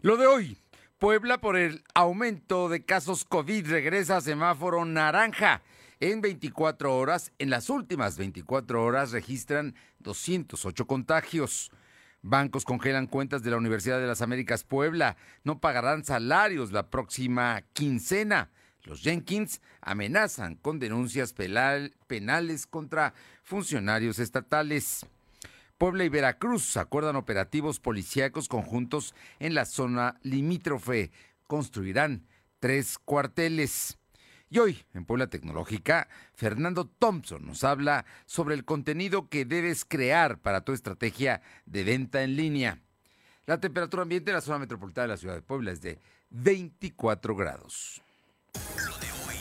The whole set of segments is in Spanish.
Lo de hoy, Puebla por el aumento de casos COVID regresa a semáforo naranja. En 24 horas, en las últimas 24 horas registran 208 contagios. Bancos congelan cuentas de la Universidad de las Américas Puebla. No pagarán salarios la próxima quincena. Los Jenkins amenazan con denuncias penales contra funcionarios estatales. Puebla y Veracruz acuerdan operativos policíacos conjuntos en la zona limítrofe. Construirán tres cuarteles. Y hoy, en Puebla Tecnológica, Fernando Thompson nos habla sobre el contenido que debes crear para tu estrategia de venta en línea. La temperatura ambiente en la zona metropolitana de la ciudad de Puebla es de 24 grados.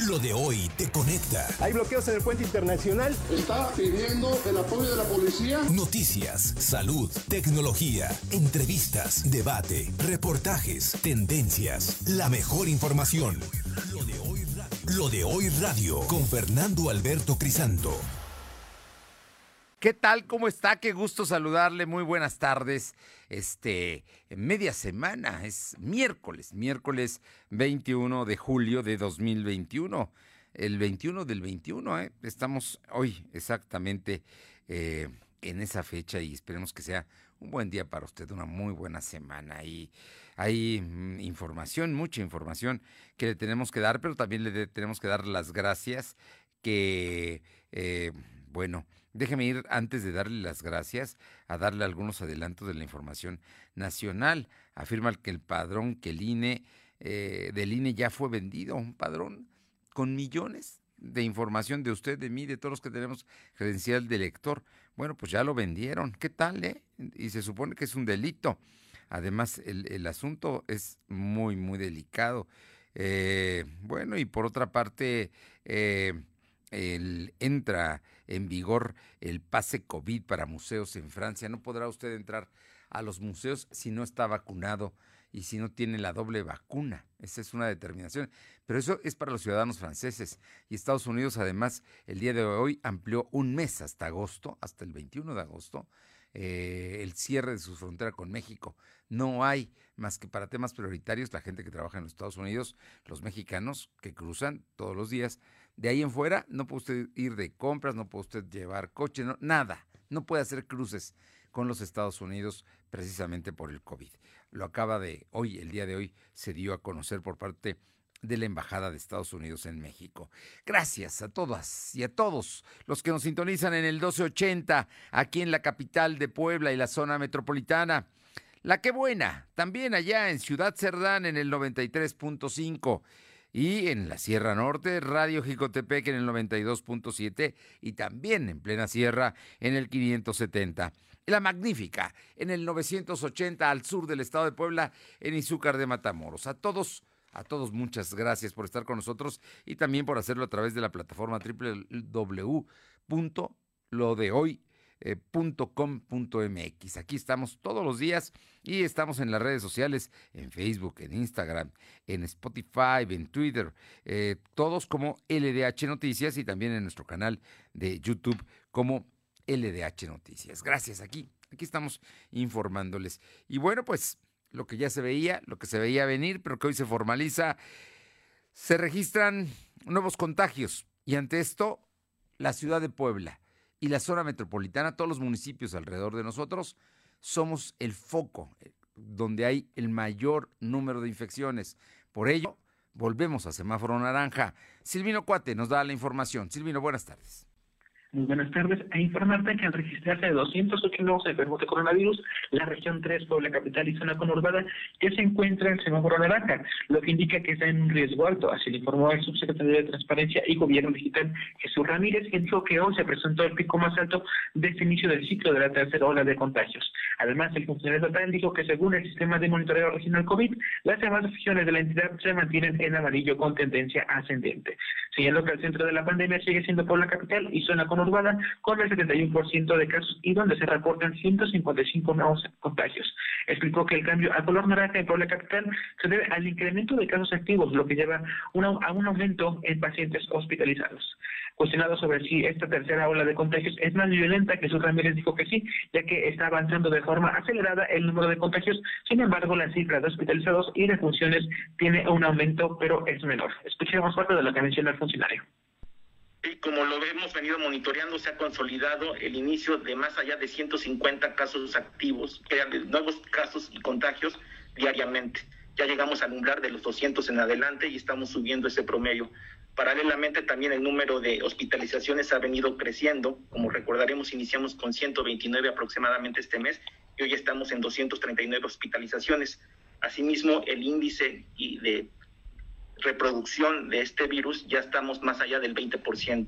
Lo de hoy te conecta. Hay bloqueos en el puente internacional. Está pidiendo el apoyo de la policía. Noticias, salud, tecnología, entrevistas, debate, reportajes, tendencias, la mejor información. Lo de hoy radio, Lo de hoy radio con Fernando Alberto Crisanto. ¿Qué tal? ¿Cómo está? Qué gusto saludarle. Muy buenas tardes. Este, media semana, es miércoles, miércoles 21 de julio de 2021. El 21 del 21, ¿eh? Estamos hoy exactamente eh, en esa fecha y esperemos que sea un buen día para usted, una muy buena semana. Y hay mm, información, mucha información que le tenemos que dar, pero también le tenemos que dar las gracias que, eh, bueno, Déjeme ir antes de darle las gracias a darle algunos adelantos de la información nacional. Afirma que el padrón que el INE eh, del INE ya fue vendido, un padrón con millones de información de usted, de mí, de todos los que tenemos credencial de lector. Bueno, pues ya lo vendieron. ¿Qué tal, eh? Y se supone que es un delito. Además, el, asunto es muy, muy delicado. Eh, bueno, y por otra parte, eh, el, entra en vigor el pase COVID para museos en Francia. No podrá usted entrar a los museos si no está vacunado y si no tiene la doble vacuna. Esa es una determinación. Pero eso es para los ciudadanos franceses. Y Estados Unidos, además, el día de hoy amplió un mes hasta agosto, hasta el 21 de agosto, eh, el cierre de su frontera con México. No hay más que para temas prioritarios la gente que trabaja en los Estados Unidos, los mexicanos que cruzan todos los días de ahí en fuera no puede usted ir de compras, no puede usted llevar coche, nada. No puede hacer cruces con los Estados Unidos precisamente por el COVID. Lo acaba de hoy, el día de hoy, se dio a conocer por parte de la Embajada de Estados Unidos en México. Gracias a todas y a todos los que nos sintonizan en el 1280, aquí en la capital de Puebla y la zona metropolitana. La que buena, también allá en Ciudad Cerdán en el 93.5 y en la Sierra Norte, Radio Jicotepec en el 92.7 y también en plena sierra en el 570. La Magnífica en el 980 al sur del estado de Puebla en Izúcar de Matamoros. A todos, a todos muchas gracias por estar con nosotros y también por hacerlo a través de la plataforma www.lodehoy.com eh, .com.mx. Aquí estamos todos los días y estamos en las redes sociales, en Facebook, en Instagram, en Spotify, en Twitter, eh, todos como LDH Noticias y también en nuestro canal de YouTube como LDH Noticias. Gracias, aquí, aquí estamos informándoles. Y bueno, pues lo que ya se veía, lo que se veía venir, pero que hoy se formaliza, se registran nuevos contagios y ante esto, la ciudad de Puebla y la zona metropolitana, todos los municipios alrededor de nosotros, somos el foco eh, donde hay el mayor número de infecciones. Por ello, volvemos a semáforo naranja. Silvino Cuate nos da la información. Silvino, buenas tardes. Muy buenas tardes. A informarte que al registrarse 208 nuevos enfermos de coronavirus, la región 3, Puebla Capital y zona conurbada, ya se encuentra en semáforo naranja, lo que indica que está en un riesgo alto. Así lo informó el subsecretario de Transparencia y Gobierno Digital, Jesús Ramírez, quien dijo que hoy se presentó el pico más alto desde el inicio del ciclo de la tercera ola de contagios. Además, el funcionario estatal dijo que según el sistema de monitoreo regional COVID, las demás regiones de la entidad se mantienen en amarillo con tendencia ascendente. Señaló que el centro de la pandemia sigue siendo Puebla Capital y zona conurbada conurbada con el 71% de casos y donde se reportan 155 nuevos contagios. Explicó que el cambio a color naranja en Puebla Capital se debe al incremento de casos activos, lo que lleva a un aumento en pacientes hospitalizados. Cuestionado sobre si esta tercera ola de contagios es más violenta, Jesús Ramírez dijo que sí, ya que está avanzando de forma acelerada el número de contagios. Sin embargo, la cifra de hospitalizados y de funciones tiene un aumento, pero es menor. Escuchemos parte de lo que menciona el funcionario. Y como lo hemos venido monitoreando, se ha consolidado el inicio de más allá de 150 casos activos, nuevos casos y contagios diariamente. Ya llegamos al umbral de los 200 en adelante y estamos subiendo ese promedio. Paralelamente también el número de hospitalizaciones ha venido creciendo. Como recordaremos, iniciamos con 129 aproximadamente este mes y hoy estamos en 239 hospitalizaciones. Asimismo, el índice de reproducción de este virus ya estamos más allá del 20%.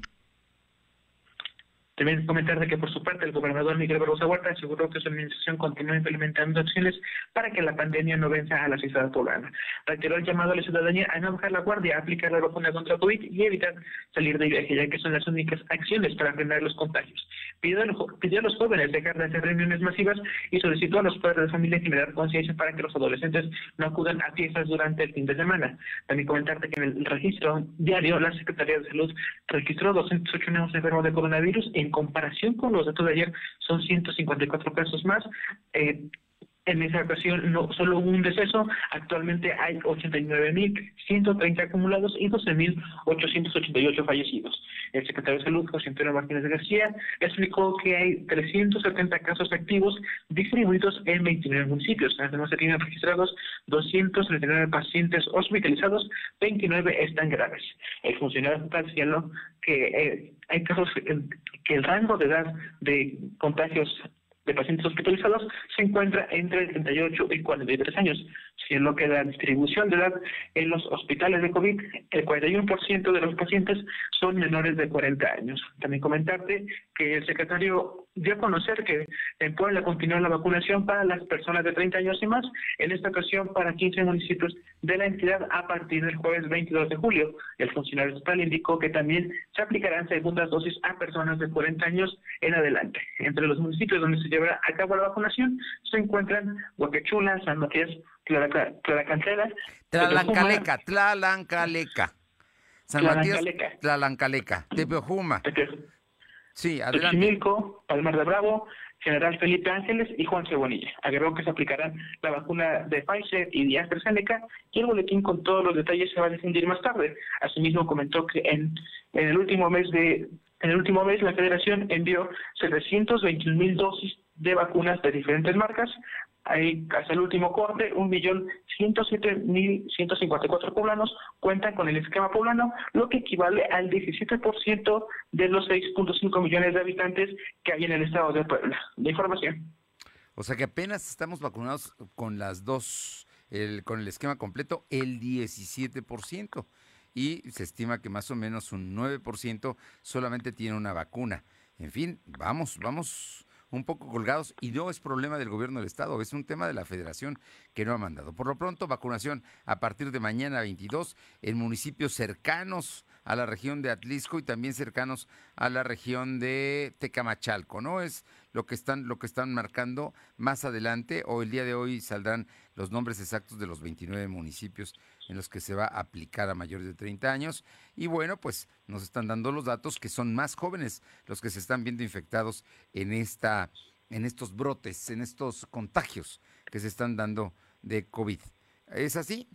También comentar de que por su parte el gobernador Miguel Barbosa Huerta aseguró que su administración continúa implementando acciones para que la pandemia no venza a la ciudad poblana. Reiteró el llamado a la ciudadanía a no bajar la guardia, aplicar la vacuna contra COVID y evitar salir de viaje, ya que son las únicas acciones para frenar los contagios. Pidió a los, pidió a los jóvenes dejar de hacer reuniones masivas y solicitó a los padres de familia generar conciencia para que los adolescentes no acudan a fiestas durante el fin de semana. También comentarte que en el registro diario la Secretaría de Salud registró 208 nuevos enfermos de coronavirus en comparación con los datos de ayer, son 154 casos más. Eh, en esa ocasión no solo hubo un deceso, actualmente hay 89.130 acumulados y 12.888 fallecidos. El secretario de Salud, José Antonio Martínez García, explicó que hay 370 casos activos distribuidos en 29 municipios. Además, se tienen registrados 239 pacientes hospitalizados, 29 están graves. El funcionario estatal señaló que eh, hay casos que el rango de edad de contagios de pacientes hospitalizados se encuentra entre 38 y 43 años, siendo que la distribución de edad en los hospitales de COVID, el 41% de los pacientes son menores de 40 años. También comentarte que el secretario dio a conocer que en Puebla continúa la vacunación para las personas de 30 años y más, en esta ocasión para 15 municipios de la entidad a partir del jueves 22 de julio. El funcionario estatal indicó que también se aplicarán segundas dosis a personas de 40 años en adelante. Entre los municipios donde se llevará a cabo la vacunación se encuentran Huaquechula, San Matías, Tlalacancela, Tlalancaleca, Tlalancaleca. San Matías, Tlalancaleca, Tepeojuma. Sí, adelante. Xochimilco, Palmar de Bravo, General Felipe Ángeles y Juan Cebonilla. Agregó que se aplicarán la vacuna de Pfizer y de AstraZeneca y el boletín con todos los detalles se va a difundir más tarde. Asimismo comentó que en, en el último mes de en el último mes, la Federación envió 721 mil dosis de vacunas de diferentes marcas. Hay, hasta el último corte, 1.107.154 poblanos cuentan con el esquema poblano, lo que equivale al 17% de los 6.5 millones de habitantes que hay en el estado de Puebla. De información. O sea que apenas estamos vacunados con las dos, el, con el esquema completo, el 17% y se estima que más o menos un 9% solamente tiene una vacuna. En fin, vamos, vamos un poco colgados y no es problema del gobierno del estado, es un tema de la federación que no ha mandado. Por lo pronto, vacunación a partir de mañana 22 en municipios cercanos a la región de Atlisco y también cercanos a la región de Tecamachalco, ¿no? Es lo que están lo que están marcando más adelante o el día de hoy saldrán los nombres exactos de los 29 municipios en los que se va a aplicar a mayores de 30 años. Y bueno, pues nos están dando los datos que son más jóvenes los que se están viendo infectados en, esta, en estos brotes, en estos contagios que se están dando de COVID. ¿Es así?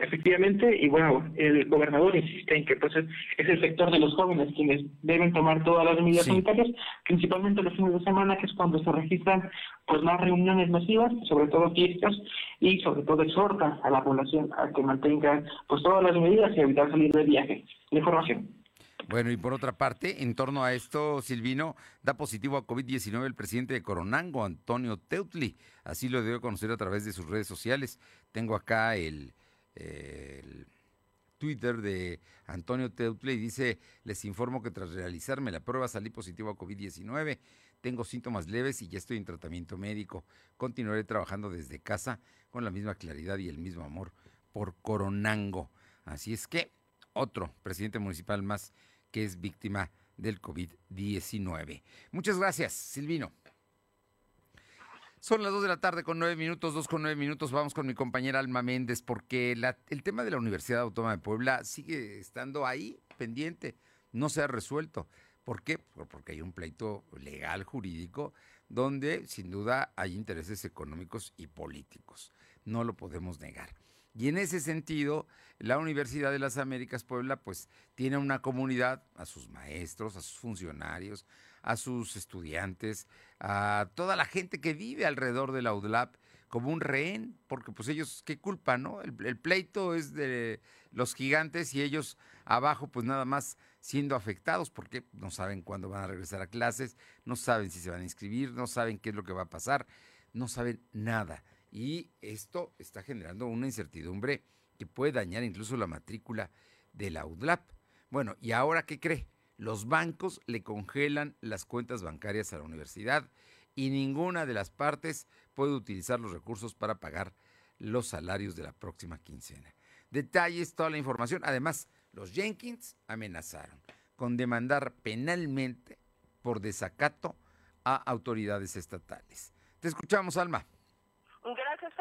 Efectivamente, y bueno, el gobernador insiste en que pues es, el sector de los jóvenes quienes deben tomar todas las medidas sanitarias, principalmente los fines de semana, que es cuando se registran pues más reuniones masivas, sobre todo fiestas, y sobre todo exhorta a la población a que mantenga pues todas las medidas y evitar salir de viaje. La información. Bueno, y por otra parte, en torno a esto, Silvino, da positivo a COVID-19 el presidente de Coronango, Antonio Teutli. Así lo dio a conocer a través de sus redes sociales. Tengo acá el, el Twitter de Antonio Teutle dice, les informo que tras realizarme la prueba salí positivo a COVID-19, tengo síntomas leves y ya estoy en tratamiento médico. Continuaré trabajando desde casa con la misma claridad y el mismo amor por Coronango. Así es que otro presidente municipal más que es víctima del COVID-19. Muchas gracias, Silvino. Son las 2 de la tarde con 9 minutos, 2 con 9 minutos. Vamos con mi compañera Alma Méndez porque el tema de la Universidad Autónoma de Puebla sigue estando ahí, pendiente, no se ha resuelto. ¿Por qué? Porque hay un pleito legal, jurídico, donde sin duda hay intereses económicos y políticos. No lo podemos negar. Y en ese sentido, la Universidad de las Américas Puebla pues tiene una comunidad, a sus maestros, a sus funcionarios, a sus estudiantes, a toda la gente que vive alrededor de la UDLAP como un rehén, porque pues ellos, ¿qué culpa, no? El, el, pleito es de los gigantes y ellos abajo pues nada más siendo afectados porque no saben cuándo van a regresar a clases, no saben si se van a inscribir, no saben qué es lo que va a pasar, no saben nada. Y esto está generando una incertidumbre que puede dañar incluso la matrícula de la UDLAP. Bueno, ¿y ahora qué cree? Los bancos le congelan las cuentas bancarias a la universidad y ninguna de las partes puede utilizar los recursos para pagar los salarios de la próxima quincena. Detalles, toda la información. Además, los Jenkins amenazaron con demandar penalmente por desacato a autoridades estatales. Te escuchamos, Alma.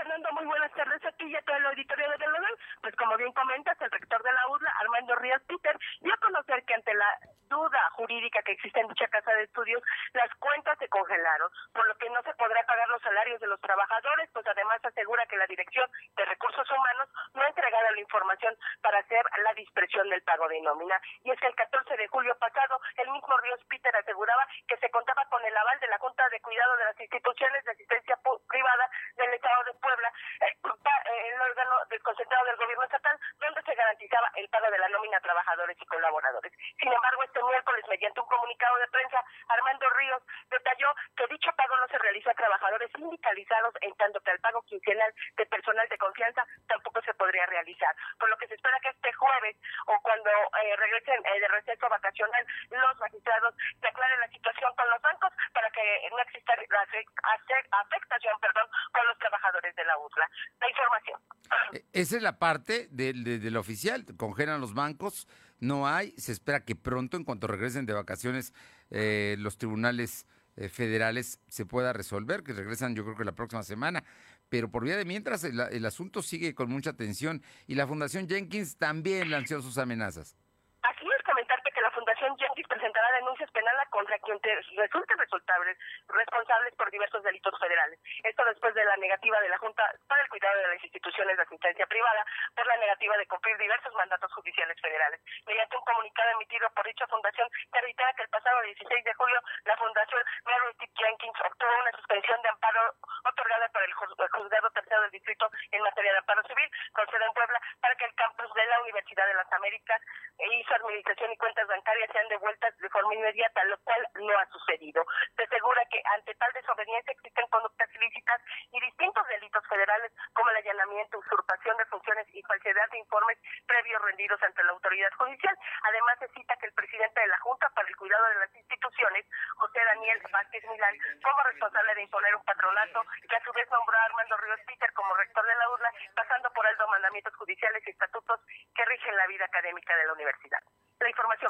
Fernando. Muy buenas tardes aquí y a todo el auditorio de Telenor. Pues como bien comentas, el rector de la UDLA, Armando Ríos Peter, dio a conocer que ante la duda jurídica que existe en dicha casa de estudios, las cuentas se congelaron, por lo que no se podrá pagar los salarios de los trabajadores, pues además asegura que la Dirección de Recursos Humanos no ha entregado la información para hacer la dispersión del pago de nómina. Y es que el 14 de julio pasado, el mismo Ríos Peter aseguraba que se contaba con el aval de la Junta de Cuidado de las Instituciones de Asistencia Privada del Estado de Puebla, eh, el órgano desconcentrado del gobierno estatal, donde se garantizaba el pago de la nómina a trabajadores y colaboradores. Sin embargo, este miércoles, mediante un comunicado de prensa, Armando Ríos detalló que dicho pago no se realiza a trabajadores sindicalizados, en tanto que el pago quincenal de personal de confianza tampoco se podría realizar. Por lo que se espera que este jueves o cuando eh, regresen eh, de receso vacacional los magistrados se aclaren la situación con los bancos para que no exista afectación con los la información. E, esa es la parte del de, oficial. Congelan los bancos no hay. Se espera que pronto, en cuanto regresen de vacaciones, eh, los tribunales eh, federales se pueda resolver, que regresan yo creo que la próxima semana. Pero por vía de mientras, el, el asunto sigue con mucha tensión y la Fundación Jenkins también lanzó sus amenazas. Así es, comentarte que la Fundación Jenkins presentará denuncias penales contra quien resulte resultables, responsables por diversos delitos federales. Esto después de la negativa de la Junta para el Cuidado de las Instituciones de Asistencia Privada por la negativa de cumplir diversos mandatos judiciales federales. Mediante un comunicado emitido por dicha fundación, se reitera que el pasado 16 de julio la Fundación Mary T. Jenkins obtuvo una suspensión de amparo otorgada por el Juzgado Tercero del Distrito en materia de amparo civil, con sede en Puebla, para que el campus de la Universidad de las Américas y su administración y cuentas bancarias sean devueltas de forma inmediata, lo cual no ha sucedido. Se asegura que ante tal desobediencia existen conductas ilícitas y distintos delitos federales como el allanamiento, usurpación de funciones y falsedad de informes previos rendidos ante la autoridad judicial. Además, se cita que el presidente de la Junta para el Cuidado de las Instituciones, José Daniel Vázquez Milán, como responsable de imponer un patronato que a su vez nombró a Armando Ríos Peter como rector de la URLA, pasando por alto mandamientos judiciales y estatutos que rigen la vida académica de la universidad. La información.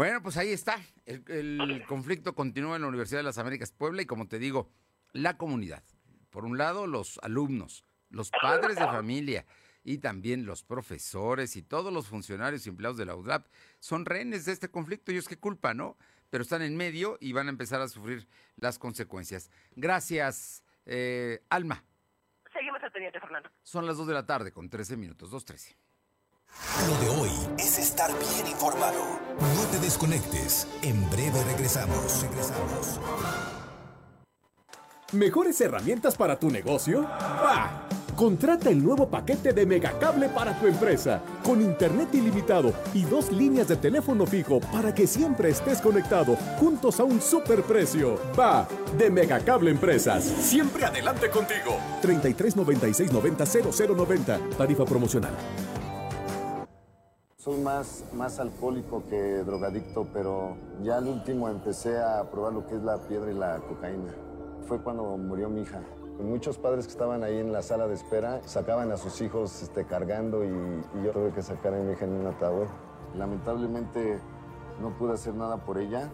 Bueno, pues ahí está. El, conflicto continúa en la Universidad de las Américas Puebla y como te digo, la comunidad. Por un lado, los alumnos, los padres de familia y también los profesores y todos los funcionarios y empleados de la UDAP son rehenes de este conflicto. Ellos qué culpa, ¿no? Pero están en medio y van a empezar a sufrir las consecuencias. Gracias, eh, Alma. Seguimos al pendiente, Fernando. Son las 2 de la tarde con 13 minutos, 2.13. Lo de hoy es estar bien informado. No te desconectes. En breve regresamos. Regresamos. ¿Mejores herramientas para tu negocio? ¡Bah! Contrata el nuevo paquete de Megacable para tu empresa, con internet ilimitado y dos líneas de teléfono fijo para que siempre estés conectado, juntos a un superprecio. Va, de Megacable Empresas. Siempre adelante contigo. 33 96 90 0090. Tarifa promocional. Soy más, más alcohólico que drogadicto, pero ya al último empecé a probar lo que es la piedra y la cocaína. Fue cuando murió mi hija. Muchos padres que estaban ahí en la sala de espera sacaban a sus hijos este, cargando y, y yo tuve que sacar a mi hija en un ataúd. Lamentablemente no pude hacer nada por ella.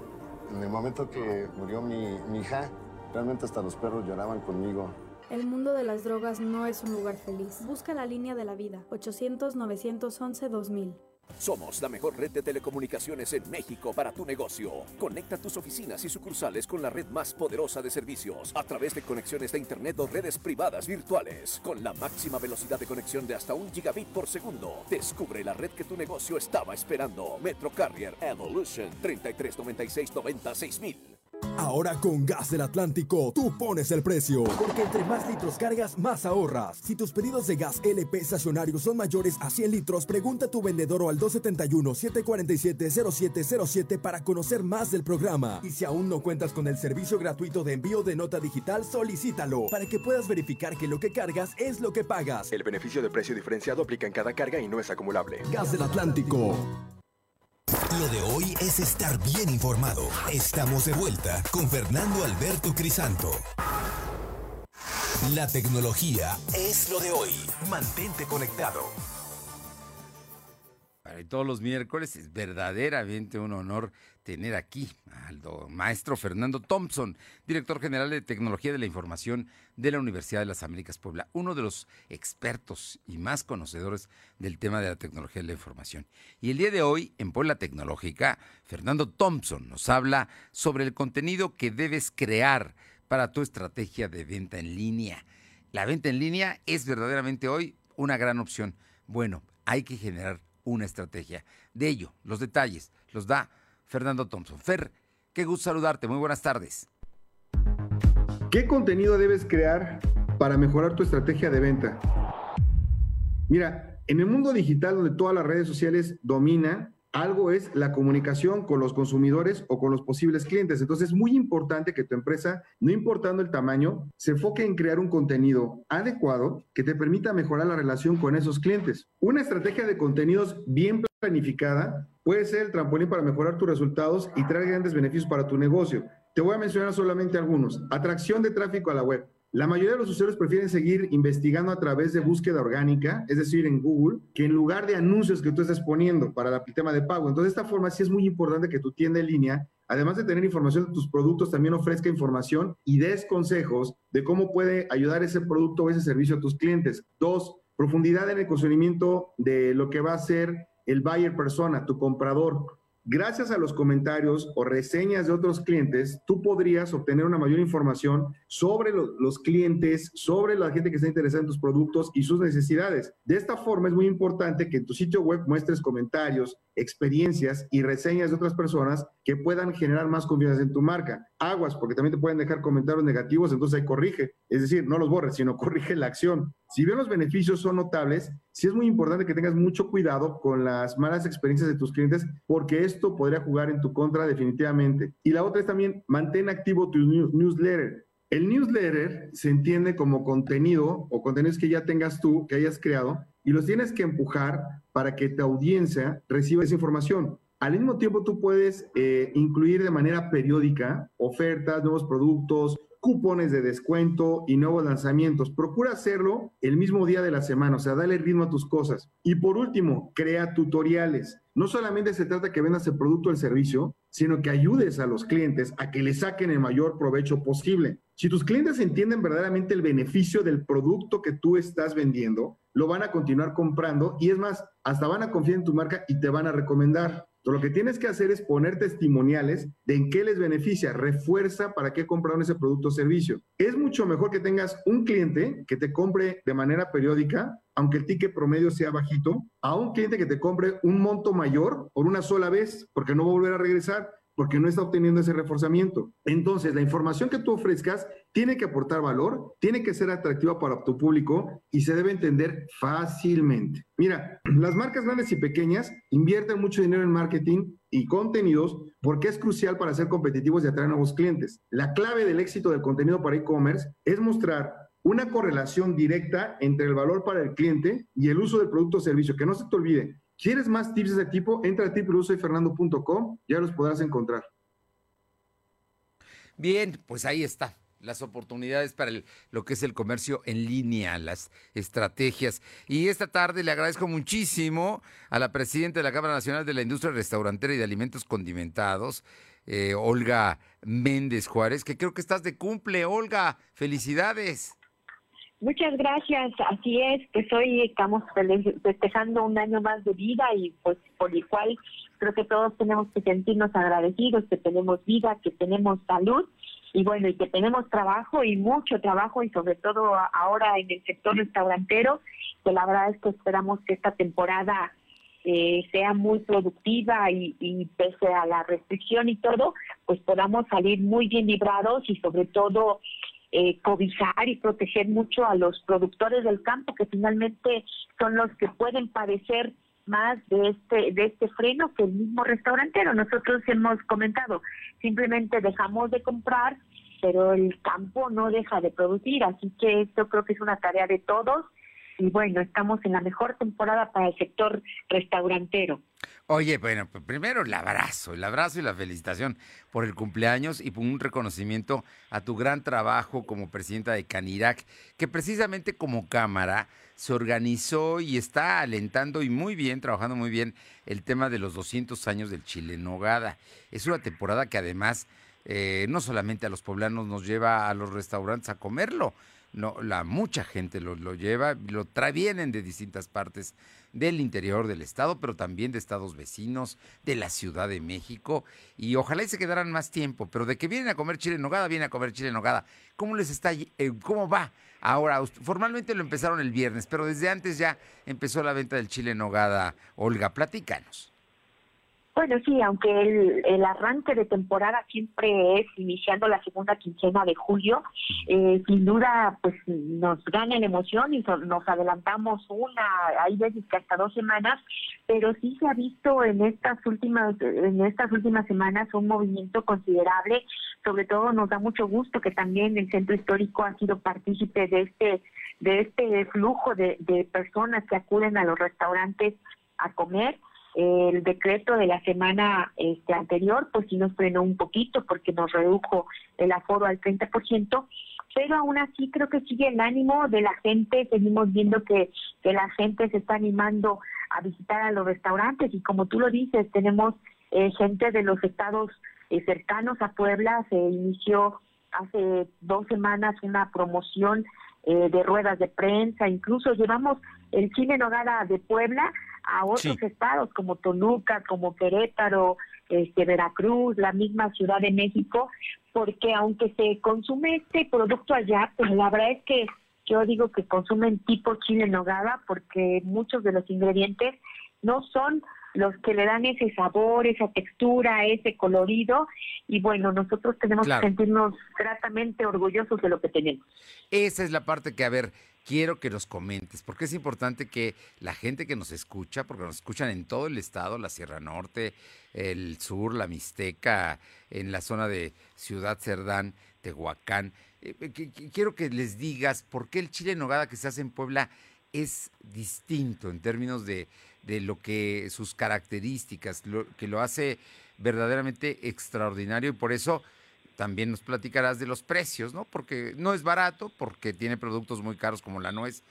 En el momento que murió mi, mi hija, realmente hasta los perros lloraban conmigo. El mundo de las drogas no es un lugar feliz. Busca la línea de la vida. 800-911-2000. Somos la mejor red de telecomunicaciones en México para tu negocio. Conecta tus oficinas y sucursales con la red más poderosa de servicios a través de conexiones de Internet o redes privadas virtuales. Con la máxima velocidad de conexión de hasta un gigabit por segundo. Descubre la red que tu negocio estaba esperando. Metro Carrier Evolution 3396 96000. Ahora con Gas del Atlántico, tú pones el precio. Porque entre más litros cargas, más ahorras. Si tus pedidos de gas LP estacionario son mayores a 100 litros, pregunta a tu vendedor o al 271-747-0707 para conocer más del programa. Y si aún no cuentas con el servicio gratuito de envío de nota digital, solicítalo para que puedas verificar que lo que cargas es lo que pagas. El beneficio de precio diferenciado aplica en cada carga y no es acumulable. Gas del Atlántico. Lo de hoy es estar bien informado. Estamos de vuelta con Fernando Alberto Crisanto. La tecnología es lo de hoy. Mantente conectado. Para todos los miércoles es verdaderamente un honor tener aquí al maestro Fernando Thompson, director general de Tecnología de la Información de la Universidad de las Américas Puebla, uno de los expertos y más conocedores del tema de la tecnología de la información. Y el día de hoy, en Puebla Tecnológica, Fernando Thompson nos habla sobre el contenido que debes crear para tu estrategia de venta en línea. La venta en línea es verdaderamente hoy una gran opción. Bueno, hay que generar una estrategia. De ello, los detalles los da Fernando Thompson. Fer, qué gusto saludarte. Muy buenas tardes. ¿Qué contenido debes crear para mejorar tu estrategia de venta? Mira, en el mundo digital donde todas las redes sociales dominan, algo es la comunicación con los consumidores o con los posibles clientes. Entonces es muy importante que tu empresa, no importando el tamaño, se enfoque en crear un contenido adecuado que te permita mejorar la relación con esos clientes. Una estrategia de contenidos bien planificada puede ser el trampolín para mejorar tus resultados y traer grandes beneficios para tu negocio. Te voy a mencionar solamente algunos. Atracción de tráfico a la web. La mayoría de los usuarios prefieren seguir investigando a través de búsqueda orgánica, es decir, en Google, que en lugar de anuncios que tú estés poniendo para el tema de pago. Entonces, de esta forma sí es muy importante que tu tienda en línea, además de tener información de tus productos, también ofrezca información y des consejos de cómo puede ayudar ese producto o ese servicio a tus clientes. Dos, profundidad en el conocimiento de lo que va a ser el buyer persona, tu comprador. Gracias a los comentarios o reseñas de otros clientes, tú podrías obtener una mayor información sobre los clientes, sobre la gente que está interesada en tus productos y sus necesidades. De esta forma es muy importante que en tu sitio web muestres comentarios, experiencias y reseñas de otras personas que puedan generar más confianza en tu marca. Aguas, porque también te pueden dejar comentarios negativos, entonces ahí corrige. Es decir, no los borres, sino corrige la acción. Si bien los beneficios son notables, sí es muy importante que tengas mucho cuidado con las malas experiencias de tus clientes, porque esto podría jugar en tu contra definitivamente. Y la otra es también mantén activo tu newsletter. El newsletter se entiende como contenido o contenidos que ya tengas tú, que hayas creado, y los tienes que empujar para que tu audiencia reciba esa información. Al mismo tiempo, tú puedes eh, incluir de manera periódica ofertas, nuevos productos, cupones de descuento y nuevos lanzamientos. Procura hacerlo el mismo día de la semana, o sea, dale ritmo a tus cosas. Y por último, crea tutoriales. No solamente se trata que vendas el producto o el servicio, sino que ayudes a los clientes a que le saquen el mayor provecho posible. Si tus clientes entienden verdaderamente el beneficio del producto que tú estás vendiendo, lo van a continuar comprando y es más, hasta van a confiar en tu marca y te van a recomendar. Lo que tienes que hacer es poner testimoniales de en qué les beneficia, refuerza para qué compraron ese producto o servicio. Es mucho mejor que tengas un cliente que te compre de manera periódica, aunque el ticket promedio sea bajito, a un cliente que te compre un monto mayor por una sola vez, porque no va a volver a regresar porque no está obteniendo ese reforzamiento. Entonces, la información que tú ofrezcas tiene que aportar valor, tiene que ser atractiva para tu público y se debe entender fácilmente. Mira, las marcas grandes y pequeñas invierten mucho dinero en marketing y contenidos porque es crucial para ser competitivos y atraer nuevos clientes. La clave del éxito del contenido para e-commerce es mostrar una correlación directa entre el valor para el cliente y el uso del producto o servicio. Que no se te olvide, ¿Quieres más tips de ese tipo? Entra a tipsfernando.com, ya los podrás encontrar. Bien, pues ahí está. las oportunidades para lo que es el comercio en línea, las estrategias. Y esta tarde le agradezco muchísimo a la presidenta de la Cámara Nacional de la Industria Restaurantera y de Alimentos Condimentados, eh, Olga Méndez Juárez, que creo que estás de cumple, Olga. Felicidades. Muchas gracias, así es, pues hoy estamos festejando un año más de vida y pues por igual creo que todos tenemos que sentirnos agradecidos, que tenemos vida, que tenemos salud y bueno, y que tenemos trabajo y mucho trabajo y sobre todo ahora en el sector restaurantero, que la verdad es que esperamos que esta temporada eh, sea muy productiva y, y pese a la restricción y todo, pues podamos salir muy bien librados y sobre todo eh, cobijar y proteger mucho a los productores del campo, que finalmente son los que pueden padecer más de este de este freno que el mismo restaurantero. Nosotros hemos comentado, simplemente dejamos de comprar, pero el campo no deja de producir, así que esto creo que es una tarea de todos y bueno, estamos en la mejor temporada para el sector restaurantero. Oye, bueno, pues primero el abrazo, el abrazo y la felicitación por el cumpleaños y por un reconocimiento a tu gran trabajo como presidenta de Canirac, que precisamente como Cámara se organizó y está alentando y muy bien, trabajando muy bien el tema de los 200 años del Chile en Nogada. Es una temporada que además eh, no solamente a los poblanos nos lleva a los restaurantes a comerlo, no, la mucha gente lo, lo lleva, lo trae, vienen de distintas partes del interior del estado, pero también de estados vecinos, de la Ciudad de México, y ojalá y se quedaran más tiempo, pero de que vienen a comer chile en nogada, vienen a comer chile en nogada. ¿Cómo les está, eh, cómo va? Ahora, formalmente lo empezaron el viernes, pero desde antes ya empezó la venta del chile en nogada. Olga, platícanos. Bueno, sí, aunque el, el, arranque de temporada siempre es iniciando la segunda quincena de julio, eh, sin duda pues nos gana la emoción y nos adelantamos una, hay veces que hasta dos semanas, pero sí se ha visto en estas últimas, en estas últimas semanas un movimiento considerable, sobre todo nos da mucho gusto que también el centro histórico ha sido partícipe de este, de este flujo de, de personas que acuden a los restaurantes a comer el decreto de la semana este, anterior, pues sí nos frenó un poquito porque nos redujo el aforo al 30%, pero aún así creo que sigue el ánimo de la gente, seguimos viendo que, que la gente se está animando a visitar a los restaurantes y como tú lo dices, tenemos eh, gente de los estados eh, cercanos a Puebla, se inició hace dos semanas una promoción eh, de ruedas de prensa, incluso llevamos el cine Nogada de Puebla a otros estados como Toluca, como Querétaro, este, Veracruz, la misma Ciudad de México, porque aunque se consume este producto allá, pues la verdad es que yo digo que consumen tipo chile nogada porque muchos de los ingredientes no son los que le dan ese sabor, esa textura, ese colorido. Y bueno, nosotros tenemos que sentirnos gratamente orgullosos de lo que tenemos. Esa es la parte que, a ver, quiero que nos comentes, porque es importante que la gente que nos escucha, porque nos escuchan en todo el estado, la Sierra Norte, el sur, la Mixteca, en la zona de Ciudad Cerdán, Tehuacán, eh, quiero que les digas por qué el chile en nogada que se hace en Puebla es distinto en términos de, de lo que sus características, lo, que lo hace verdaderamente extraordinario y por eso también nos platicarás de los precios, ¿no? Porque no es barato, porque tiene productos muy caros como la nuez,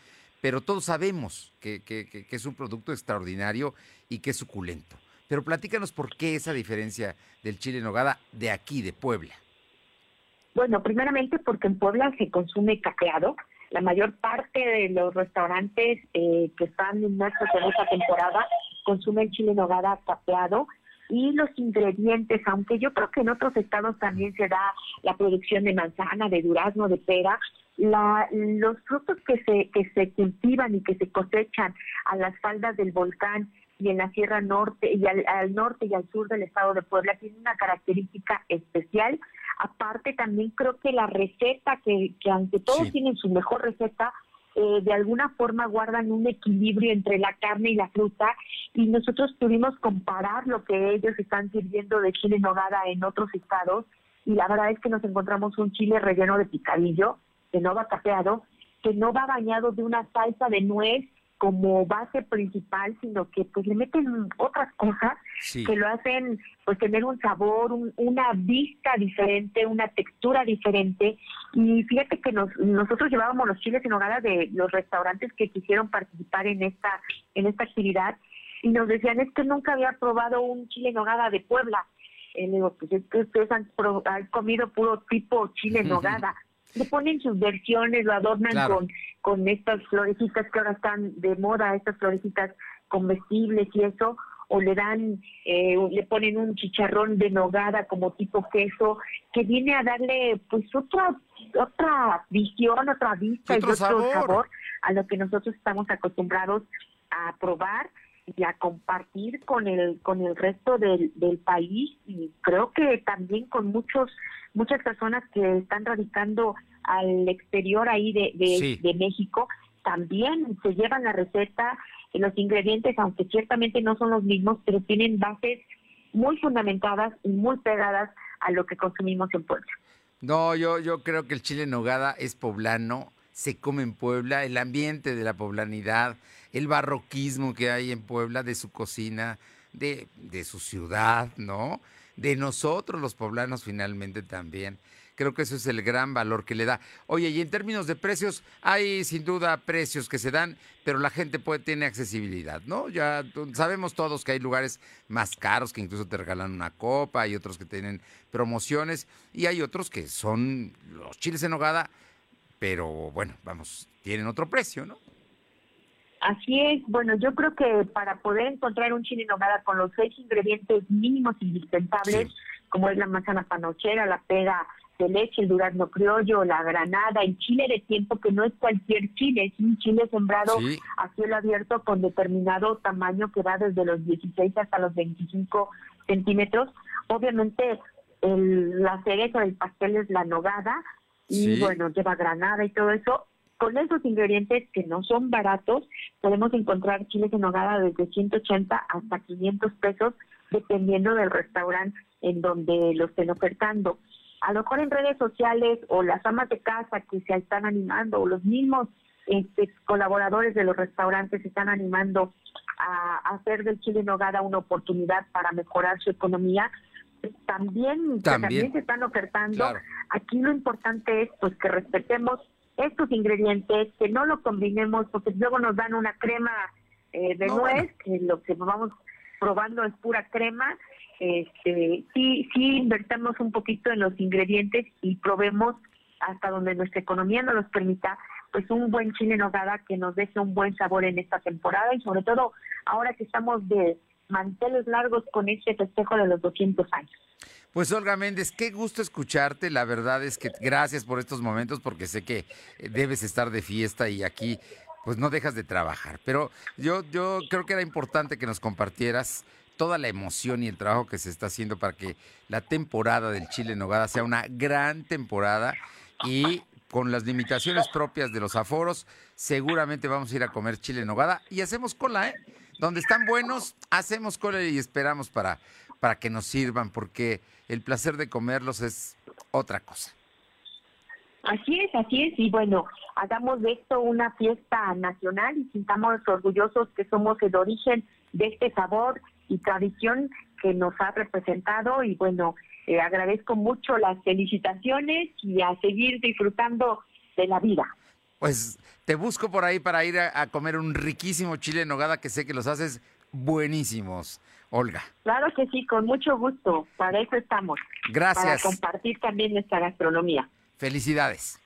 pero todos sabemos que, que, que es un producto extraordinario y que es suculento. Pero platícanos por qué esa diferencia del chile en nogada de aquí, de Puebla. Bueno, primeramente porque en Puebla se consume capeado, la mayor parte de los restaurantes eh, que están inmersos en esta temporada consumen chile en nogada capeado y los ingredientes, aunque yo creo que en otros estados también se da la producción de manzana, de durazno, de pera, la, los frutos que se, que se cultivan y que se cosechan a las faldas del volcán y en la Sierra Norte y al, al norte y al sur del estado de Puebla tienen una característica especial Aparte, también creo que la receta, que, que aunque todos tienen su mejor receta, eh, de alguna forma guardan un equilibrio entre la carne y la fruta y nosotros pudimos comparar lo que ellos están sirviendo de chile nogada en otros estados y la verdad es que nos encontramos un chile relleno de picadillo, que no va capeado, que no va bañado de una salsa de nuez como base principal, sino que pues le meten otras cosas que lo hacen pues tener un sabor, una vista diferente, una textura diferente. Y fíjate que nos, nosotros llevábamos los chiles en hogada de los restaurantes que quisieron participar en esta en esta actividad y nos decían es que nunca había probado un chile en hogada de Puebla. Y digo, pues es que ustedes han, han comido puro tipo chile en hogada le ponen sus versiones, lo adornan con, con estas florecitas que ahora están de moda, estas florecitas comestibles y eso, o le dan, eh, le ponen un chicharrón de nogada como tipo queso, que viene a darle pues otra, otra visión, otra vista y otro sabor a lo que nosotros estamos acostumbrados a probar y a compartir con el con el resto del, del país y creo que también con muchos muchas personas que están radicando al exterior ahí de, de, México también se llevan la receta los ingredientes aunque ciertamente no son los mismos pero tienen bases muy fundamentadas y muy pegadas a lo que consumimos en Puebla. No, yo, yo creo que el chile en nogada es poblano, se come en Puebla, el ambiente de la poblanidad, el barroquismo que hay en Puebla de su cocina, de, de su ciudad, ¿no? De nosotros los poblanos finalmente también. Creo que eso es el gran valor que le da. Oye, y en términos de precios, hay sin duda precios que se dan, pero la gente puede, tiene accesibilidad, ¿no? Ya sabemos todos que hay lugares más caros que incluso te regalan una copa, hay otros que tienen promociones y hay otros que son los chiles en hogada, pero bueno, vamos, tienen otro precio, ¿no? Así es, bueno, yo creo que para poder encontrar un chile en nogada con los seis ingredientes mínimos indispensables, como es la manzana panochera, la pega de leche, el durazno criollo, la granada, el chile de tiempo, que no es cualquier chile, es un chile sembrado a cielo abierto con determinado tamaño que va desde los 16 hasta los 25 centímetros. Obviamente, el, la cereza del pastel es la nogada, y bueno, lleva granada y todo eso, con esos ingredientes que no son baratos, podemos encontrar chiles en nogada desde 180 hasta 500 pesos, dependiendo del restaurante en donde lo estén ofertando. A lo mejor en redes sociales o las amas de casa que se están animando o los mismos este, colaboradores de los restaurantes se están animando a, hacer del chile en nogada una oportunidad para mejorar su economía, pues también, también. se están ofertando. Aquí lo importante es pues que respetemos estos ingredientes, que no lo combinemos, porque luego nos dan una crema eh, de nuez, que lo que vamos probando es pura crema. Este, sí, sí invertamos un poquito en los ingredientes y probemos hasta donde nuestra economía nos los permita, pues un buen chile en nogada que nos deje un buen sabor en esta temporada y sobre todo ahora que estamos de manteles largos con este festejo de los 200 años. Pues Olga Méndez, qué gusto escucharte. La verdad es que gracias por estos momentos porque sé que eh, debes estar de fiesta y aquí pues no dejas de trabajar. Pero yo, yo creo que era importante que nos compartieras toda la emoción y el trabajo que se está haciendo para que la temporada del Chile Nogada sea una gran temporada y con las limitaciones propias de los aforos, seguramente vamos a ir a comer chile nogada y hacemos cola, ¿eh? Donde están buenos, hacemos cola y esperamos para, para que nos sirvan, porque el placer de comerlos es otra cosa. Así es, así es, y bueno, hagamos de esto una fiesta nacional y sintamos orgullosos que somos el origen de este sabor y tradición que nos ha representado y bueno, eh, agradezco mucho las felicitaciones y a seguir disfrutando de la vida. Pues te busco por ahí para ir a, a comer un riquísimo chile en nogada que sé que los haces buenísimos. Olga. Claro que sí, con mucho gusto. Para eso estamos. Gracias. Para compartir también nuestra gastronomía. Felicidades.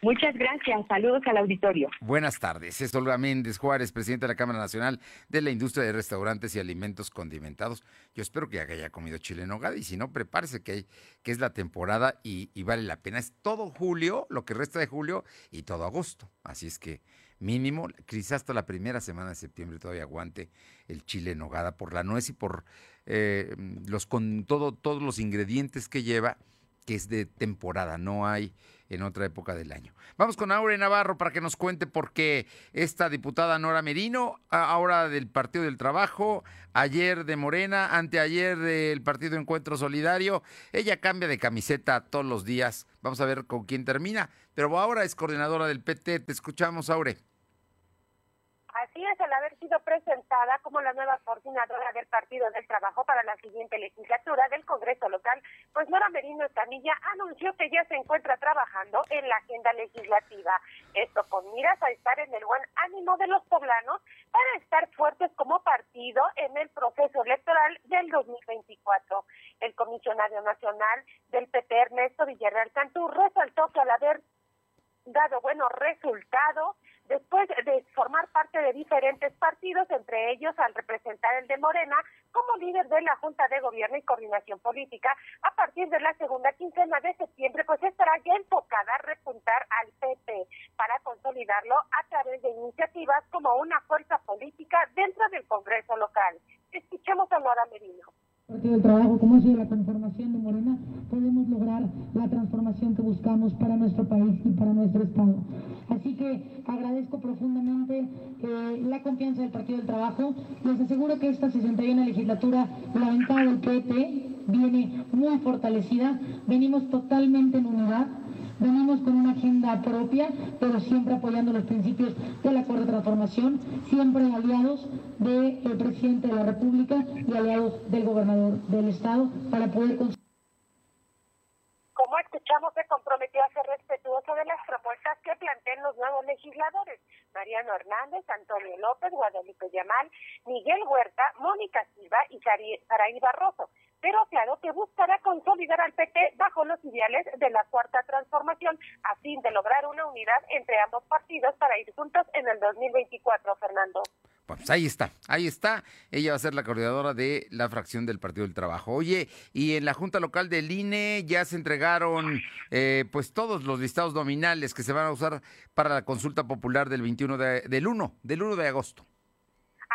Muchas gracias. Saludos al auditorio. Buenas tardes. Es Olga Méndez Juárez, presidenta de la Cámara Nacional de la Industria de Restaurantes y Alimentos Condimentados. Yo espero que haya comido chile en nogada y si no, prepárese que, hay, que es la temporada y, y vale la pena. Es todo julio, lo que resta de julio y todo agosto. Así es que mínimo, quizás hasta la primera semana de septiembre todavía aguante el chile en nogada por la nuez y por eh, los con todo, todos los ingredientes que lleva, que es de temporada, no hay en otra época del año. Vamos con Aure Navarro para que nos cuente por qué esta diputada Nora Merino, ahora del Partido del Trabajo, ayer de Morena, anteayer del Partido Encuentro Solidario, ella cambia de camiseta todos los días. Vamos a ver con quién termina, pero ahora es coordinadora del PT. Te escuchamos, Aure. Sido presentada como la nueva coordinadora del Partido del Trabajo para la siguiente legislatura del Congreso local, pues Nora Merino Estamilla anunció que ya se encuentra trabajando en la agenda legislativa. Esto con miras a estar en el buen ánimo de los poblanos para estar fuertes como partido en el proceso electoral del 2024. El comisionario nacional del PP, Ernesto Villarreal Cantú, resaltó que al haber dado buenos resultados, después de formar parte de diferentes partidos, entre ellos al representar el de Morena como líder de la Junta de Gobierno y Coordinación Política, a partir de la segunda quincena de septiembre, pues estará ya enfocada a repuntar al PP para consolidarlo a través de iniciativas como una fuerza política dentro del Congreso local. Escuchemos a Nora Merino. Partido del Trabajo, como ha sido la transformación de Morena, podemos lograr la transformación que buscamos para nuestro país y para nuestro Estado. Así que agradezco profundamente eh, la confianza del Partido del Trabajo. Les aseguro que esta 61 legislatura, la bancada del PT, viene muy fortalecida. Venimos totalmente en unidad. Venimos con una agenda propia, pero siempre apoyando los principios del acuerdo de transformación, siempre aliados del presidente de la República y aliados del gobernador del Estado para poder como escuchamos, se comprometió a ser respetuoso de las propuestas que planteen los nuevos legisladores, Mariano Hernández, Antonio López, Guadalupe Yamal, Miguel Huerta, Mónica Silva y Saraí Barroso, pero claro que buscará consolidar al PT bajo los ideales de la cuarta transformación, a fin de lograr una unidad entre ambos partidos para ir juntos en el 2024, Fernando. Pues ahí está, ahí está. Ella va a ser la coordinadora de la fracción del Partido del Trabajo. Oye, y en la Junta Local del INE ya se entregaron eh, pues todos los listados nominales que se van a usar para la consulta popular del 21 de, del 1, del 1 de agosto.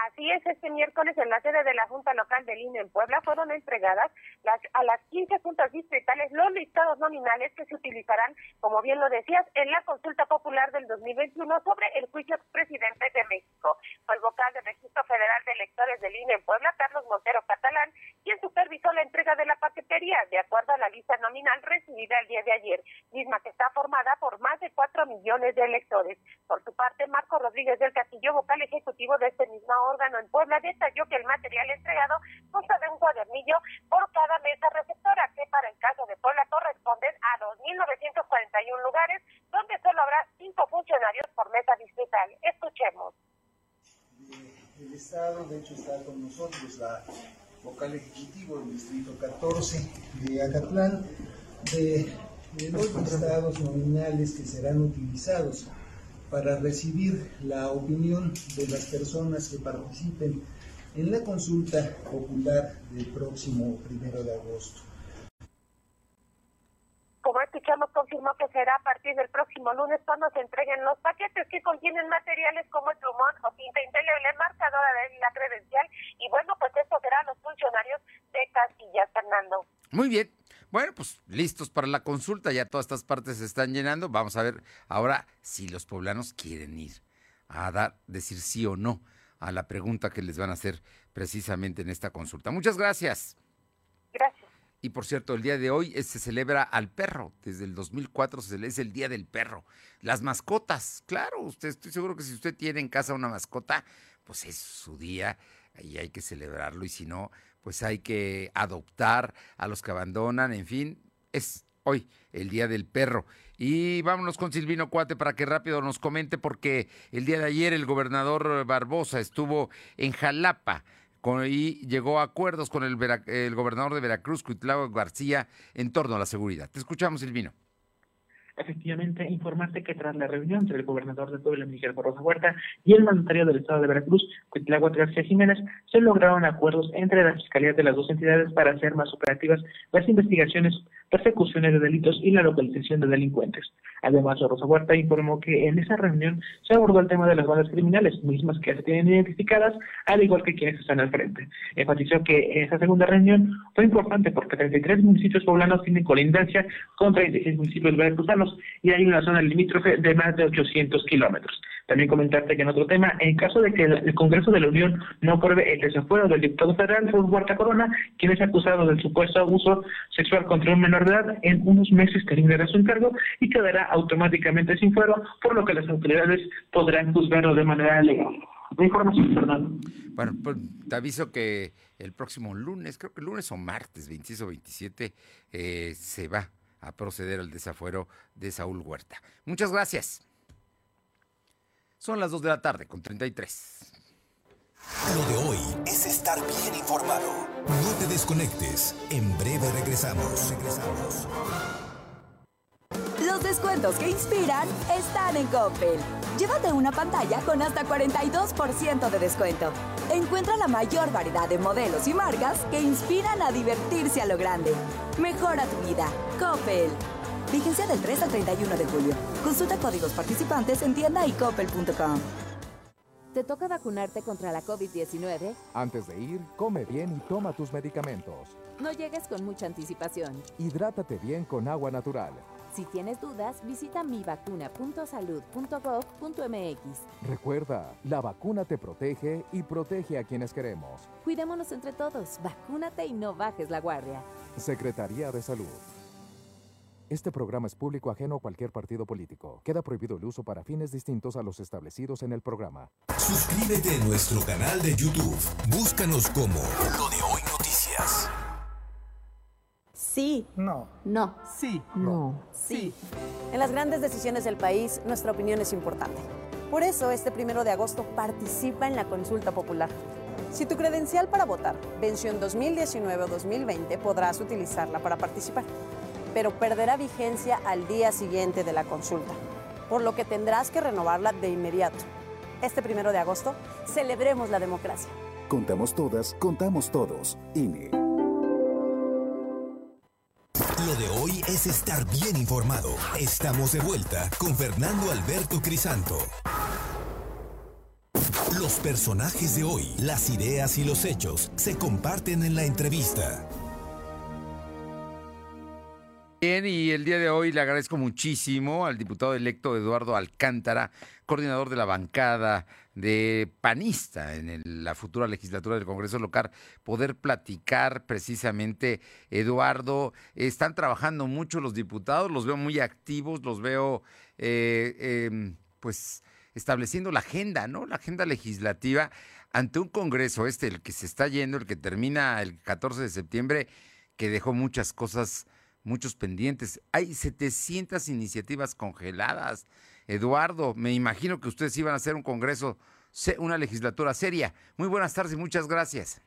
Así es, este miércoles en la sede de la Junta Local del INE en Puebla fueron entregadas las, a las 15 juntas distritales los listados nominales que se utilizarán, como bien lo decías, en la consulta popular del 2021 sobre el juicio presidente de México. Fue el vocal del Registro Federal de Electores del INE en Puebla, Carlos Montero Catalán, quien supervisó la entrega de la paquetería, de acuerdo a la lista nominal recibida el día de ayer, misma que está formada por más de 4 millones de electores. Por su parte, Marco Rodríguez del Castillo, vocal ejecutivo de este mismo órgano, en Puebla detalló que el material entregado consta de un cuadernillo por cada mesa receptora, que para el caso de Puebla corresponden a 2.941 lugares, donde solo habrá cinco funcionarios por mesa distrital. Escuchemos. El Estado, de hecho, está con nosotros la vocal ejecutivo del Distrito 14 de Acatlán, de, de los listados nominales que serán utilizados para recibir la opinión de las personas que participen en la consulta popular del próximo primero de agosto. Como escuchamos, confirmó que será a partir del próximo lunes cuando se entreguen los paquetes que contienen materiales como el plumón o tinta indeleble, marcadora de la credencial. Y bueno, pues eso será los funcionarios de Castilla, Fernando. Muy bien. Bueno, pues listos para la consulta, ya todas estas partes se están llenando. Vamos a ver ahora si los poblanos quieren ir a dar, decir sí o no a la pregunta que les van a hacer precisamente en esta consulta. Muchas gracias. Gracias. Y por cierto, el día de hoy se celebra al perro. Desde el 2004 se celebra el Día del Perro. Las mascotas, claro, usted estoy seguro que si usted tiene en casa una mascota, pues es su día y hay que celebrarlo. Y si no, pues hay que adoptar a los que abandonan, en fin, es hoy el Día del Perro. Y vámonos con Silvino Cuate para que rápido nos comente, porque el día de ayer el gobernador Barbosa estuvo en Jalapa y llegó a acuerdos con el, gobernador de Veracruz, Cuitlao García, en torno a la seguridad. Te escuchamos, Silvino. Efectivamente, informarte que tras la reunión entre el gobernador de Puebla, Miguel Barroso Huerta, y el mandatario del Estado de Veracruz, Cuitláhuac García Jiménez, se lograron acuerdos entre las fiscalías de las dos entidades para hacer más operativas las investigaciones, persecuciones de delitos y la localización de delincuentes. Además, Barroso Huerta informó que en esa reunión se abordó el tema de las bandas criminales, mismas que se tienen identificadas, al igual que quienes están al frente. Enfatizó que esa segunda reunión fue importante porque 33 municipios poblanos tienen colindancia con 36 municipios veracruzanos y hay una zona limítrofe de más de 800 kilómetros. También comentarte que en otro tema, en caso de que el Congreso de la Unión no apruebe el desafuero del diputado federal Raúl Huerta Corona, quien es acusado del supuesto abuso sexual contra un menor de edad, en unos meses terminará su encargo y quedará automáticamente sin fuero, por lo que las autoridades podrán juzgarlo de manera legal. La información, Fernando. Bueno, pues te aviso que el próximo lunes, creo que lunes o martes, 26 o 27, eh, se va a proceder al desafuero de Saúl Huerta. Muchas gracias. Son las 2 de la tarde con 33. Lo de hoy es estar bien informado. No te desconectes. En breve regresamos. Regresamos. Los descuentos que inspiran están en Coppel. Llévate una pantalla con hasta 42% de descuento. Encuentra la mayor variedad de modelos y marcas que inspiran a divertirse a lo grande. Mejora tu vida. Coppel. Vigencia del 3 al 31 de julio. Consulta códigos participantes en tienda y coppel.com. ¿Te toca vacunarte contra la COVID-19? Antes de ir, come bien y toma tus medicamentos. No llegues con mucha anticipación. Hidrátate bien con agua natural. Si tienes dudas, visita mivacuna.salud.gov.mx. Recuerda, la vacuna te protege y protege a quienes queremos. Cuidémonos entre todos, vacúnate y no bajes la guardia. Secretaría de Salud. Este programa es público ajeno a cualquier partido político. Queda prohibido el uso para fines distintos a los establecidos en el programa. Suscríbete a nuestro canal de YouTube. Búscanos como Lo de Hoy Noticias. Sí. No. No. Sí. No. Sí. En las grandes decisiones del país, nuestra opinión es importante. Por eso, este primero de agosto participa en la consulta popular. Si tu credencial para votar venció en 2019 o 2020, podrás utilizarla para participar, pero perderá vigencia al día siguiente de la consulta, por lo que tendrás que renovarla de inmediato. Este primero de agosto, celebremos la democracia. Contamos todas, contamos todos. INE. Lo de hoy es estar bien informado. Estamos de vuelta con Fernando Alberto Crisanto. Los personajes de hoy, las ideas y los hechos se comparten en la entrevista. Bien, y el día de hoy le agradezco muchísimo al diputado electo Eduardo Alcántara, coordinador de la bancada de panista en la futura legislatura del Congreso local, poder platicar precisamente, Eduardo, están trabajando mucho los diputados, los veo muy activos, los veo eh, em, pues estableciendo la agenda, ¿no? La agenda legislativa ante un Congreso este, el que se está yendo, el que termina el 14 de septiembre, que dejó muchas cosas muchos pendientes. Hay 700 iniciativas congeladas. Eduardo, me imagino que ustedes iban a hacer un congreso, una legislatura seria. Muy buenas tardes y muchas gracias.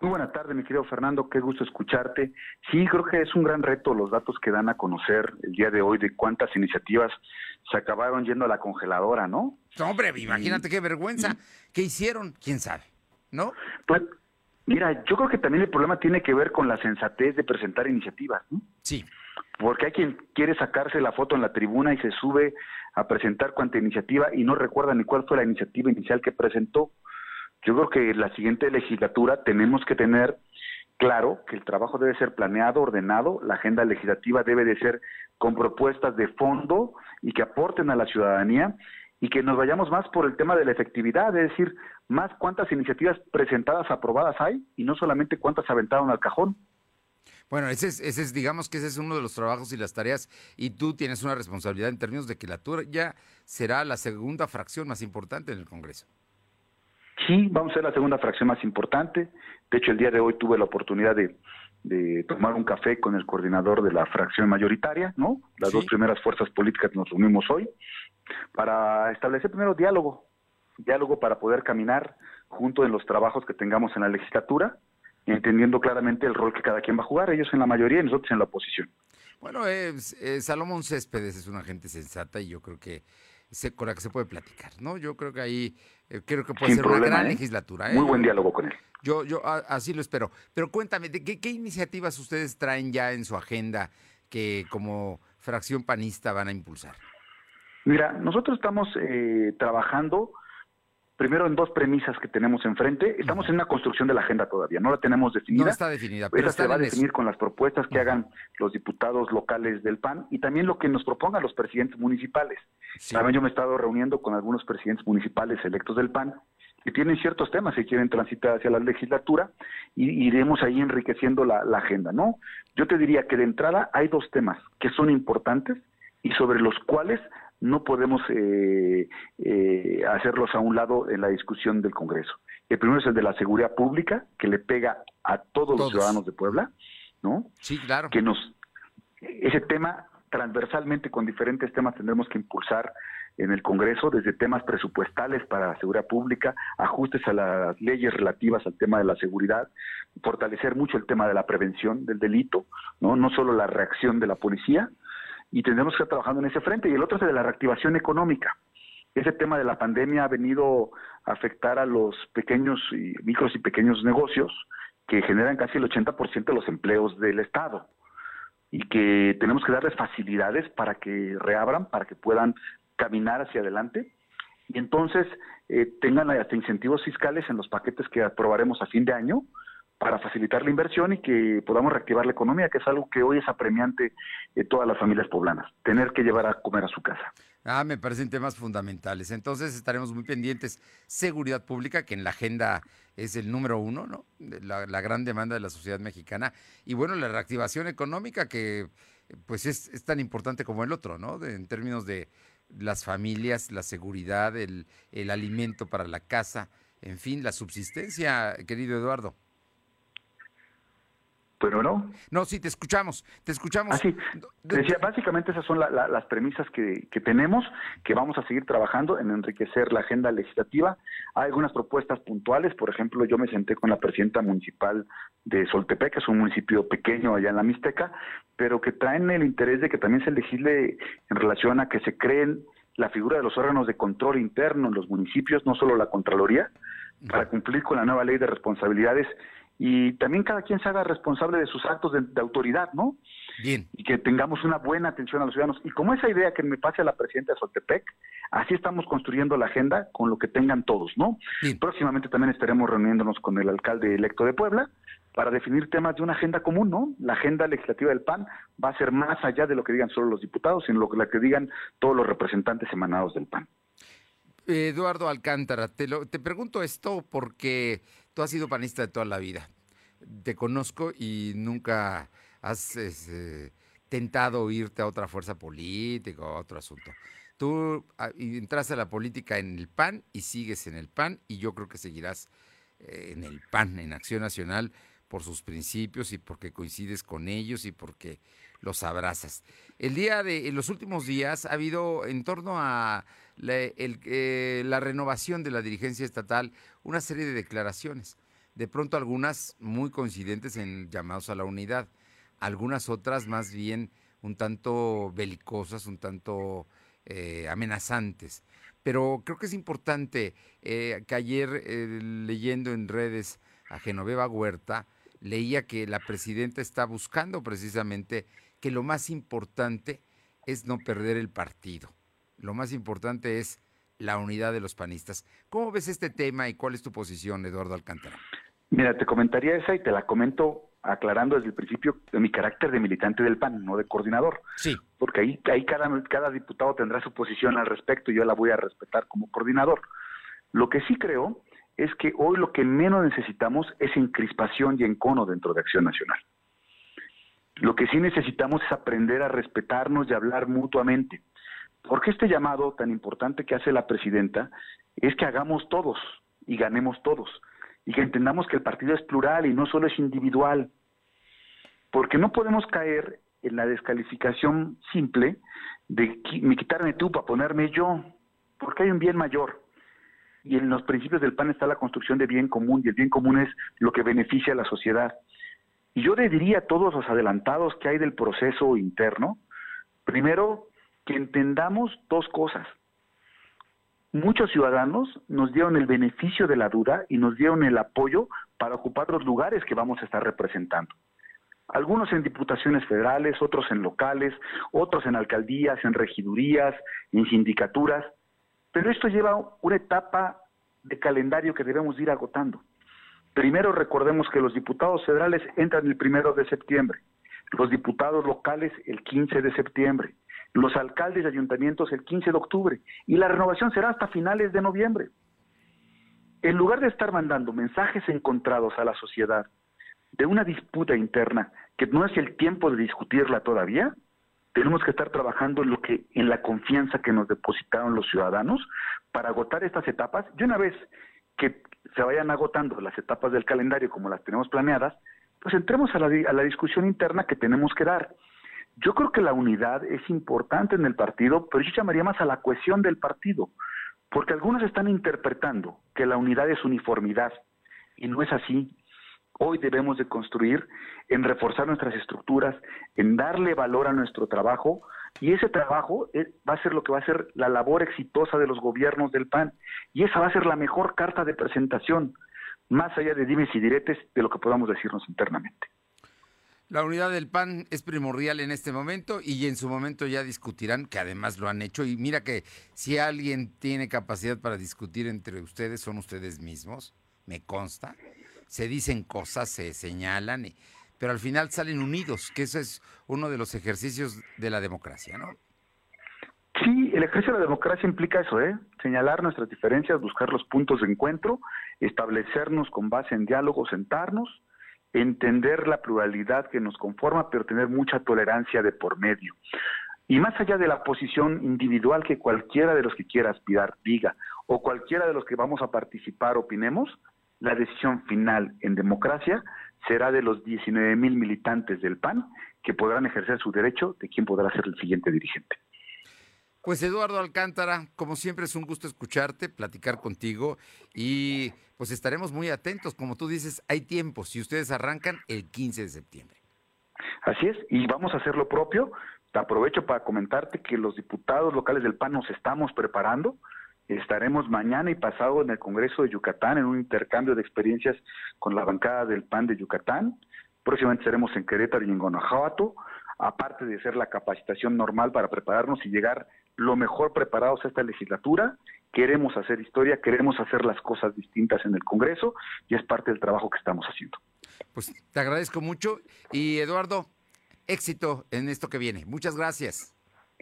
Muy buena tarde, mi querido Fernando, qué gusto escucharte. Sí, creo que es un gran reto los datos que dan a conocer el día de hoy de cuántas iniciativas se acabaron yendo a la congeladora, ¿no? No, Hombre, imagínate qué vergüenza. ¿Qué hicieron? ¿Quién sabe? ¿No? Pues, mira, yo creo que también el problema tiene que ver con la sensatez de presentar iniciativas, ¿no? Sí. Porque hay quien quiere sacarse la foto en la tribuna y se sube a presentar cuanta iniciativa y no recuerda ni cuál fue la iniciativa inicial que presentó. Yo creo que la siguiente legislatura tenemos que tener claro que el trabajo debe ser planeado, ordenado, la agenda legislativa debe de ser con propuestas de fondo y que aporten a la ciudadanía y que nos vayamos más por el tema de la efectividad, es decir, más cuántas iniciativas presentadas, aprobadas hay y no solamente cuántas se aventaron al cajón. Bueno, ese es, ese es, digamos que ese es uno de los trabajos y las tareas, y tú tienes una responsabilidad en términos de que la tuya será la segunda fracción más importante en el Congreso. Sí, vamos a ser la segunda fracción más importante. De hecho, el día de hoy tuve la oportunidad de, de tomar un café con el coordinador de la fracción mayoritaria, ¿no? Las Sí. dos primeras fuerzas políticas nos reunimos hoy para establecer primero diálogo, diálogo para poder caminar junto en los trabajos que tengamos en la legislatura, entendiendo claramente el rol que cada quien va a jugar, ellos en la mayoría y nosotros en la oposición. Bueno, eh, eh, Salomón Céspedes es una gente sensata y yo creo que se, con la que se puede platicar, ¿no? Yo creo que ahí, eh, creo que puede Sin ser problema, una gran ¿eh? legislatura. ¿eh? Muy buen diálogo con él. Yo, yo a- así lo espero. Pero cuéntame, ¿de qué, qué iniciativas ustedes traen ya en su agenda que como fracción panista van a impulsar? Mira, nosotros estamos eh, trabajando primero en dos premisas que tenemos enfrente. Estamos en una construcción de la agenda todavía, no la tenemos definida. No está definida, pero Esa se va a eso. definir con las propuestas que hagan los diputados locales del PAN y también lo que nos propongan los presidentes municipales. También yo me he estado reuniendo con algunos presidentes municipales electos del PAN que tienen ciertos temas que quieren transitar hacia la legislatura y iremos ahí enriqueciendo la, la agenda, ¿no? Yo te diría que de entrada hay dos temas que son importantes y sobre los cuales no podemos eh, eh, hacerlos a un lado en la discusión del Congreso. El primero es el de la seguridad pública, que le pega a todos, los ciudadanos de Puebla, ¿no? Sí, claro. Que nos ese tema transversalmente con diferentes temas tendremos que impulsar en el Congreso, desde temas presupuestales para la seguridad pública, ajustes a las leyes relativas al tema de la seguridad, fortalecer mucho el tema de la prevención del delito, no, no solo la reacción de la policía, y tendremos que estar trabajando en ese frente. Y el otro es el de la reactivación económica. Ese tema de la pandemia ha venido a afectar a los pequeños y micros y pequeños negocios que generan casi el 80% de los empleos del Estado y que tenemos que darles facilidades para que reabran, para que puedan caminar hacia adelante y entonces eh, tengan hasta incentivos fiscales en los paquetes que aprobaremos a fin de año para facilitar la inversión y que podamos reactivar la economía, que es algo que hoy es apremiante de todas las familias poblanas, tener que llevar a comer a su casa. Ah, me parecen temas fundamentales. Entonces estaremos muy pendientes. Seguridad pública, que en la agenda es el número uno, ¿no? La, gran demanda de la sociedad mexicana. Y bueno, la reactivación económica, que pues es, es tan importante como el otro, ¿no? en términos de las familias, la seguridad, el, el alimento para la casa, en fin, la subsistencia, querido Eduardo. Pero no. No, sí, te escuchamos, te escuchamos. Así, ah, decía, básicamente esas son las premisas que, que, tenemos, que vamos a seguir trabajando en enriquecer la agenda legislativa. Hay algunas propuestas puntuales, por ejemplo, yo me senté con la presidenta municipal de Soltepec, que es un municipio pequeño allá en la Mixteca, pero que traen el interés de que también se legisle en relación a que se creen la figura de los órganos de control interno en los municipios, no solo la Contraloría, para cumplir con la nueva ley de responsabilidades y también cada quien se haga responsable de sus actos de, autoridad, ¿no? Bien. Y que tengamos una buena atención a los ciudadanos. Y como esa idea que me pase a la presidenta de Soltepec, así estamos construyendo la agenda con lo que tengan todos, ¿no? Próximamente también estaremos reuniéndonos con el alcalde electo de Puebla para definir temas de una agenda común, ¿no? La agenda legislativa del PAN va a ser más allá de lo que digan solo los diputados, sino lo que, la que digan todos los representantes emanados del PAN. Eduardo Alcántara, te, lo, te pregunto esto porque tú has sido panista de toda la vida. Te conozco y nunca has este, tentado irte a otra fuerza política o a otro asunto. Tú ah, entraste a la política en el PAN y sigues en el PAN y yo creo que seguirás eh, en el PAN, en Acción Nacional, por sus principios y porque coincides con ellos y porque los abrazas. El día de, en los últimos días ha habido en torno a eh, la, renovación de la dirigencia estatal una serie de declaraciones. De pronto algunas muy coincidentes en llamados a la unidad, algunas otras más bien un tanto belicosas, un tanto eh, amenazantes. Pero creo que es importante eh, que ayer leyendo en redes a Genoveva Huerta, leía que la presidenta está buscando precisamente que lo más importante es no perder el partido. Lo más importante es la unidad de los panistas. ¿Cómo ves este tema y cuál es tu posición, Eduardo Alcántara? Mira, te comentaría esa y te la comento aclarando desde el principio de mi carácter de militante del PAN, no de coordinador. Sí. Porque ahí, ahí cada, cada diputado tendrá su posición al respecto y yo la voy a respetar como coordinador. Lo que sí creo es que hoy lo que menos necesitamos es encrispación y encono dentro de Acción Nacional. Lo que sí necesitamos es aprender a respetarnos y hablar mutuamente. Porque este llamado tan importante que hace la presidenta es que hagamos todos y ganemos todos. Y que entendamos que el partido es plural y no solo es individual. Porque no podemos caer en la descalificación simple de me quitarme tú para ponerme yo. Porque hay un bien mayor. Y en los principios del PAN está la construcción de bien común. Y el bien común es lo que beneficia a la sociedad. Yo le diría a todos los adelantados que hay del proceso interno, primero, que entendamos dos cosas. Muchos ciudadanos nos dieron el beneficio de la duda y nos dieron el apoyo para ocupar los lugares que vamos a estar representando. Algunos en diputaciones federales, otros en locales, otros en alcaldías, en regidurías, en sindicaturas. Pero esto lleva una etapa de calendario que debemos ir agotando. Primero recordemos que los diputados federales entran el primero de septiembre, los diputados locales el 15 de septiembre, los alcaldes de ayuntamientos el 15 de octubre y la renovación será hasta finales de noviembre. En lugar de estar mandando mensajes encontrados a la sociedad de una disputa interna que no es el tiempo de discutirla todavía, tenemos que estar trabajando en lo que en la confianza que nos depositaron los ciudadanos para agotar estas etapas. Y una vez que se vayan agotando las etapas del calendario como las tenemos planeadas, pues entremos a la, a la discusión interna que tenemos que dar. Yo creo que la unidad es importante en el partido, pero yo llamaría más a la cohesión del partido, porque algunos están interpretando que la unidad es uniformidad y no es así. Hoy debemos de construir en reforzar nuestras estructuras, en darle valor a nuestro trabajo y ese trabajo eh, va a ser lo que va a ser la labor exitosa de los gobiernos del PAN y esa va a ser la mejor carta de presentación, más allá de dimes y diretes de lo que podamos decirnos internamente. La unidad del PAN es primordial en este momento y en su momento ya discutirán, que además lo han hecho. Y mira que si alguien tiene capacidad para discutir entre ustedes, son ustedes mismos, me consta. Se dicen cosas, se señalan, pero al final salen unidos, que ese es uno de los ejercicios de la democracia, ¿no? Sí, el ejercicio de la democracia implica eso, ¿eh? Señalar nuestras diferencias, buscar los puntos de encuentro, establecernos con base en diálogo, sentarnos entender la pluralidad que nos conforma, pero tener mucha tolerancia de por medio. Y más allá de la posición individual que cualquiera de los que quiera aspirar diga, o cualquiera de los que vamos a participar opinemos, la decisión final en democracia será de los 19 mil militantes del PAN que podrán ejercer su derecho de quién podrá ser el siguiente dirigente. Pues Eduardo Alcántara, como siempre es un gusto escucharte, platicar contigo y pues estaremos muy atentos. Como tú dices, hay tiempo. Si ustedes arrancan el 15 de septiembre. Así es, y vamos a hacer lo propio. Te aprovecho para comentarte que los diputados locales del PAN nos estamos preparando. Estaremos mañana y pasado en el Congreso de Yucatán en un intercambio de experiencias con la bancada del PAN de Yucatán. Próximamente estaremos en Querétaro y en Guanajuato, aparte de ser la capacitación normal para prepararnos y llegar lo mejor preparados a esta legislatura. Queremos hacer historia, queremos hacer las cosas distintas en el Congreso y es parte del trabajo que estamos haciendo. Pues te agradezco mucho y Eduardo, éxito en esto que viene. Muchas gracias.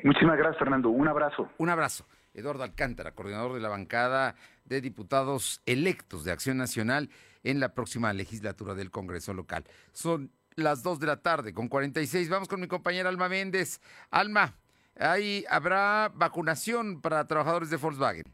Muchísimas gracias, Fernando. Un abrazo. Un abrazo. Eduardo Alcántara, coordinador de la bancada de diputados electos de Acción Nacional en la próxima legislatura del Congreso local. Son las 2 de la tarde con 46. Vamos con mi compañera Alma Méndez. Alma, ahí habrá vacunación para trabajadores de Volkswagen.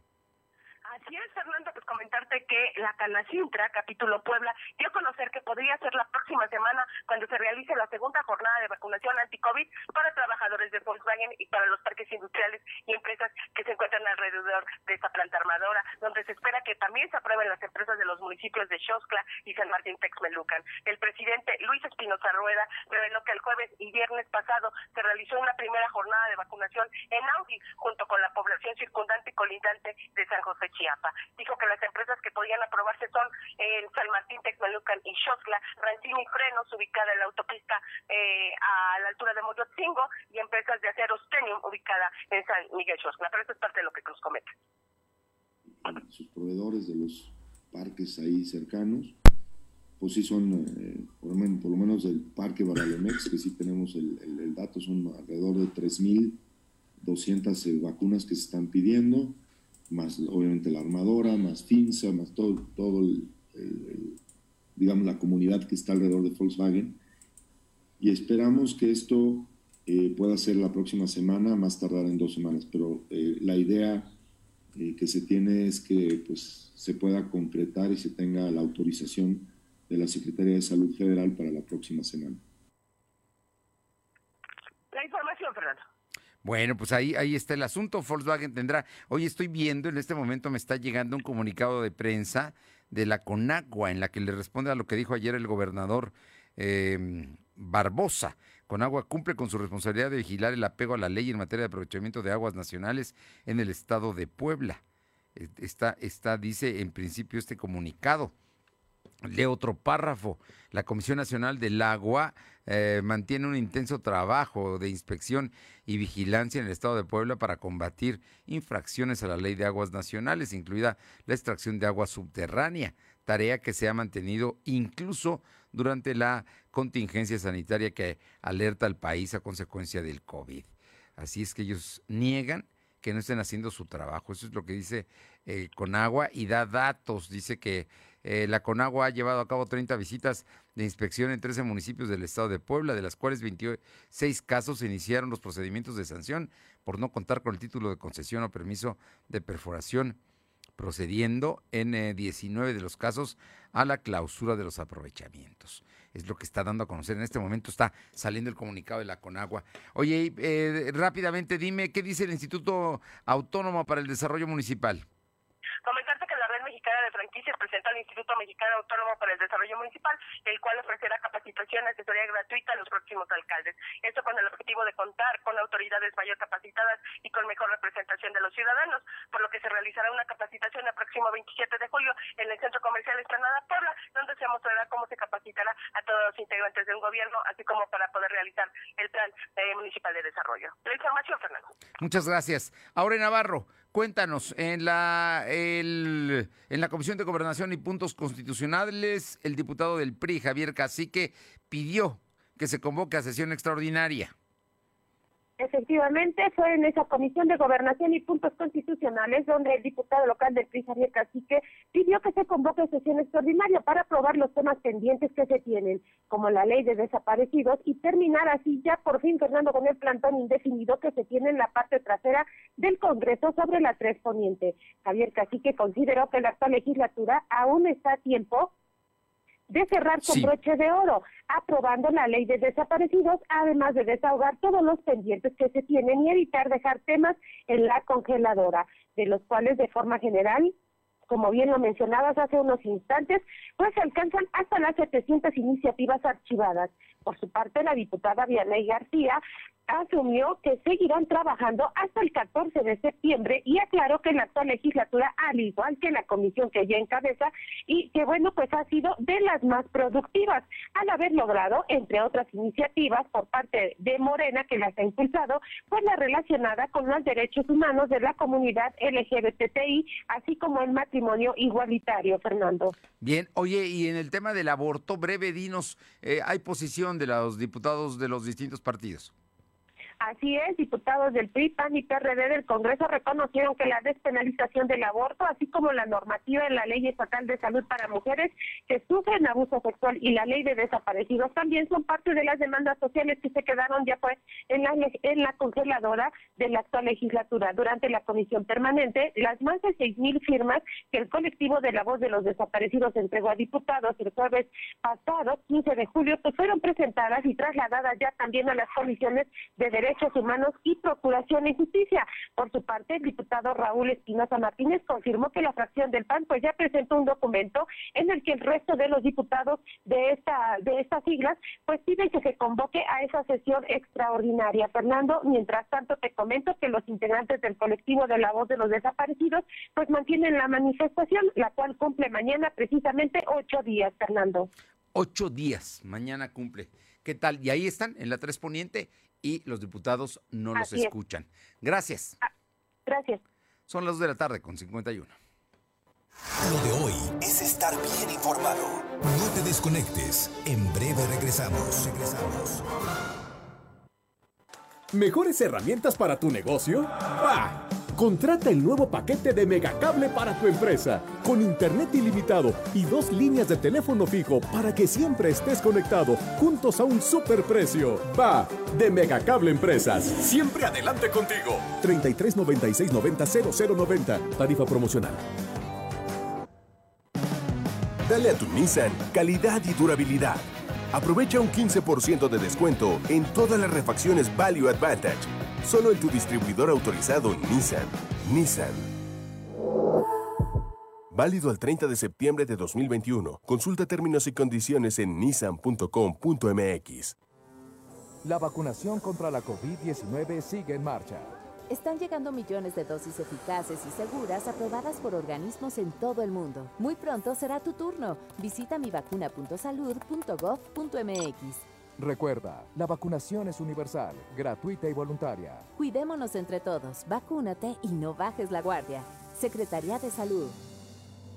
Así es, Fernando, pues comentarte que la Canacintra, capítulo Puebla, dio a conocer que podría ser la próxima semana cuando se realice la segunda jornada de vacunación anti-COVID para trabajadores de Volkswagen y para los parques industriales y empresas que se encuentran alrededor de esta planta armadora, donde se espera que también se aprueben las empresas de los municipios de Xoscla y San Martín Texmelucan. El presidente Luis Espinoza Rueda reveló que el jueves y viernes pasado se realizó una primera jornada de vacunación en Audi junto con la población circundante y colindante de San José Chiapa. Dijo que las empresas que podían aprobarse son en San Martín Texmelucan y Xoscla, Rancini Frenos, ubicada en la autopista eh, a la altura de Moyotzingo, y empresas de aceros Tenium, ubicada en San Miguel Xoscla. Pero eso es parte de lo que nos comenta. Sus proveedores de los parques ahí cercanos, pues sí son, eh, por, lo menos, por, lo menos, parque Baralemex, que sí tenemos el, el, el dato, son alrededor de 3.200 eh, vacunas que se están pidiendo más obviamente la armadora, más FINSA, más todo, todo el, digamos, la comunidad que está alrededor de Volkswagen. Y esperamos que esto eh, pueda ser la próxima semana, más tardar en dos semanas, pero eh, la idea eh, que se tiene es que pues, se pueda concretar y se tenga la autorización de la Secretaría de Salud Federal para la próxima semana. La información, Fernando. Bueno, pues ahí, ahí está el asunto. Volkswagen tendrá. Hoy estoy viendo, en este momento me está llegando un comunicado de prensa de la Conagua, en la que le responde a lo que dijo ayer el gobernador eh, Barbosa. Conagua cumple con su responsabilidad de vigilar el apego a la ley en materia de aprovechamiento de aguas nacionales en el estado de Puebla. Está, está dice en principio este comunicado. Leo otro párrafo. La Comisión Nacional del Agua eh, mantiene un intenso trabajo de inspección y vigilancia en el Estado de Puebla para combatir infracciones a la ley de aguas nacionales, incluida la extracción de agua subterránea, tarea que se ha mantenido incluso durante la contingencia sanitaria que alerta al país a consecuencia del COVID. Así es que ellos niegan que no estén haciendo su trabajo. Eso es lo que dice eh, Conagua y da datos. Dice que eh, la Conagua ha llevado a cabo 30 visitas de inspección en 13 municipios del estado de Puebla, de las cuales 26 casos iniciaron los procedimientos de sanción por no contar con el título de concesión o permiso de perforación, procediendo en 19 de los casos a la clausura de los aprovechamientos es lo que está dando a conocer. En este momento está saliendo el comunicado de la Conagua. Oye, eh, rápidamente dime, ¿qué dice el Instituto Autónomo para el Desarrollo Municipal? Comentarte que la Red Mexicana de Franquicias presenta al Instituto Mexicano Autónomo para el Desarrollo Municipal, el cual ofrecerá capacitación y asesoría gratuita a los próximos alcaldes. Esto con el objetivo de contar con autoridades mayor capacitadas y con mejor representación de los ciudadanos, por lo que se realizará una capacitación el próximo 27 de julio en el Centro Comercial Esplanada Puebla, donde se mostrará cómo se capacitará a todos los integrantes de un gobierno, así como para poder realizar el plan eh, municipal de desarrollo. La información, Fernando. Muchas gracias. Ahora Navarro, cuéntanos, en la, en la Comisión de Gobernación y Puntos Constitucionales, el diputado del PRI, Javier Cacique, pidió que se convoque a sesión extraordinaria. Efectivamente, fue en esa Comisión de Gobernación y Puntos Constitucionales donde el diputado local del PRI, Javier Cacique, pidió que se convoque sesión extraordinaria para aprobar los temas pendientes que se tienen, como la ley de desaparecidos, y terminar así ya por fin, Fernando, con el plantón indefinido que se tiene en la parte trasera del Congreso sobre la tres poniente. Javier Cacique consideró que la actual legislatura aún está a tiempo de cerrar con broche de oro, aprobando la ley de desaparecidos, además de desahogar todos los pendientes que se tienen y evitar dejar temas en la congeladora, de los cuales de forma general como bien lo mencionabas hace unos instantes, pues se alcanzan hasta las 700 iniciativas archivadas. Por su parte, la diputada Vianey García asumió que seguirán trabajando hasta el 14 de septiembre y aclaró que la actual legislatura, al igual que la comisión que ella encabeza, y que bueno, pues ha sido de las más productivas, al haber logrado, entre otras iniciativas por parte de Morena, que las ha impulsado, pues la relacionada con los derechos humanos de la comunidad LGBTI, así como el matrimonio igualitario, Fernando. Bien, oye, y en el tema del aborto, breve, dinos, eh, ¿hay posición de los diputados de los distintos partidos? Así es, diputados del PRI, PAN y PRD del Congreso reconocieron que la despenalización del aborto, así como la normativa en la Ley Estatal de Salud para Mujeres que sufren abuso sexual y la Ley de Desaparecidos también son parte de las demandas sociales que se quedaron ya pues en la, en la congeladora de la actual legislatura. Durante la comisión permanente, las más de seis mil firmas que el colectivo de la voz de los desaparecidos entregó a diputados el jueves pasado, 15 de julio, pues fueron presentadas y trasladadas ya también a las comisiones de derechos Derechos Humanos y Procuración y Justicia. Por su parte, el diputado Raúl Espinosa Martínez confirmó que la fracción del PAN pues ya presentó un documento en el que el resto de los diputados de esta de estas siglas pues piden que se convoque a esa sesión extraordinaria. Fernando, mientras tanto te comento que los integrantes del colectivo de la voz de los desaparecidos pues mantienen la manifestación, la cual cumple mañana precisamente ocho días, Fernando. Ocho días, mañana cumple. ¿Qué tal? Y ahí están, en la Tres Poniente, y los diputados no los escuchan. Gracias. Ah, gracias. Son las 2 de la tarde con 51. Lo de hoy es estar bien informado. No te desconectes. En breve regresamos. Regresamos. ¿Mejores herramientas para tu negocio? ¡Bah! Contrata el nuevo paquete de Megacable para tu empresa, con internet ilimitado y dos líneas de teléfono fijo para que siempre estés conectado, juntos a un superprecio. Va, de Megacable Empresas. Siempre adelante contigo. 33 96 90 0090. Tarifa promocional. Dale a tu Nissan calidad y durabilidad. Aprovecha un 15% de descuento en todas las refacciones Value Advantage Solo en tu distribuidor autorizado Nissan. Nissan. Válido al 30 de septiembre de 2021. Consulta términos y condiciones en nissan.com.mx. La vacunación contra la COVID-19 sigue en marcha. Están llegando millones de dosis eficaces y seguras aprobadas por organismos en todo el mundo. Muy pronto será tu turno. Visita mivacuna.salud.gov.mx. Recuerda, la vacunación es universal, gratuita y voluntaria. Cuidémonos entre todos, vacúnate y no bajes la guardia. Secretaría de Salud.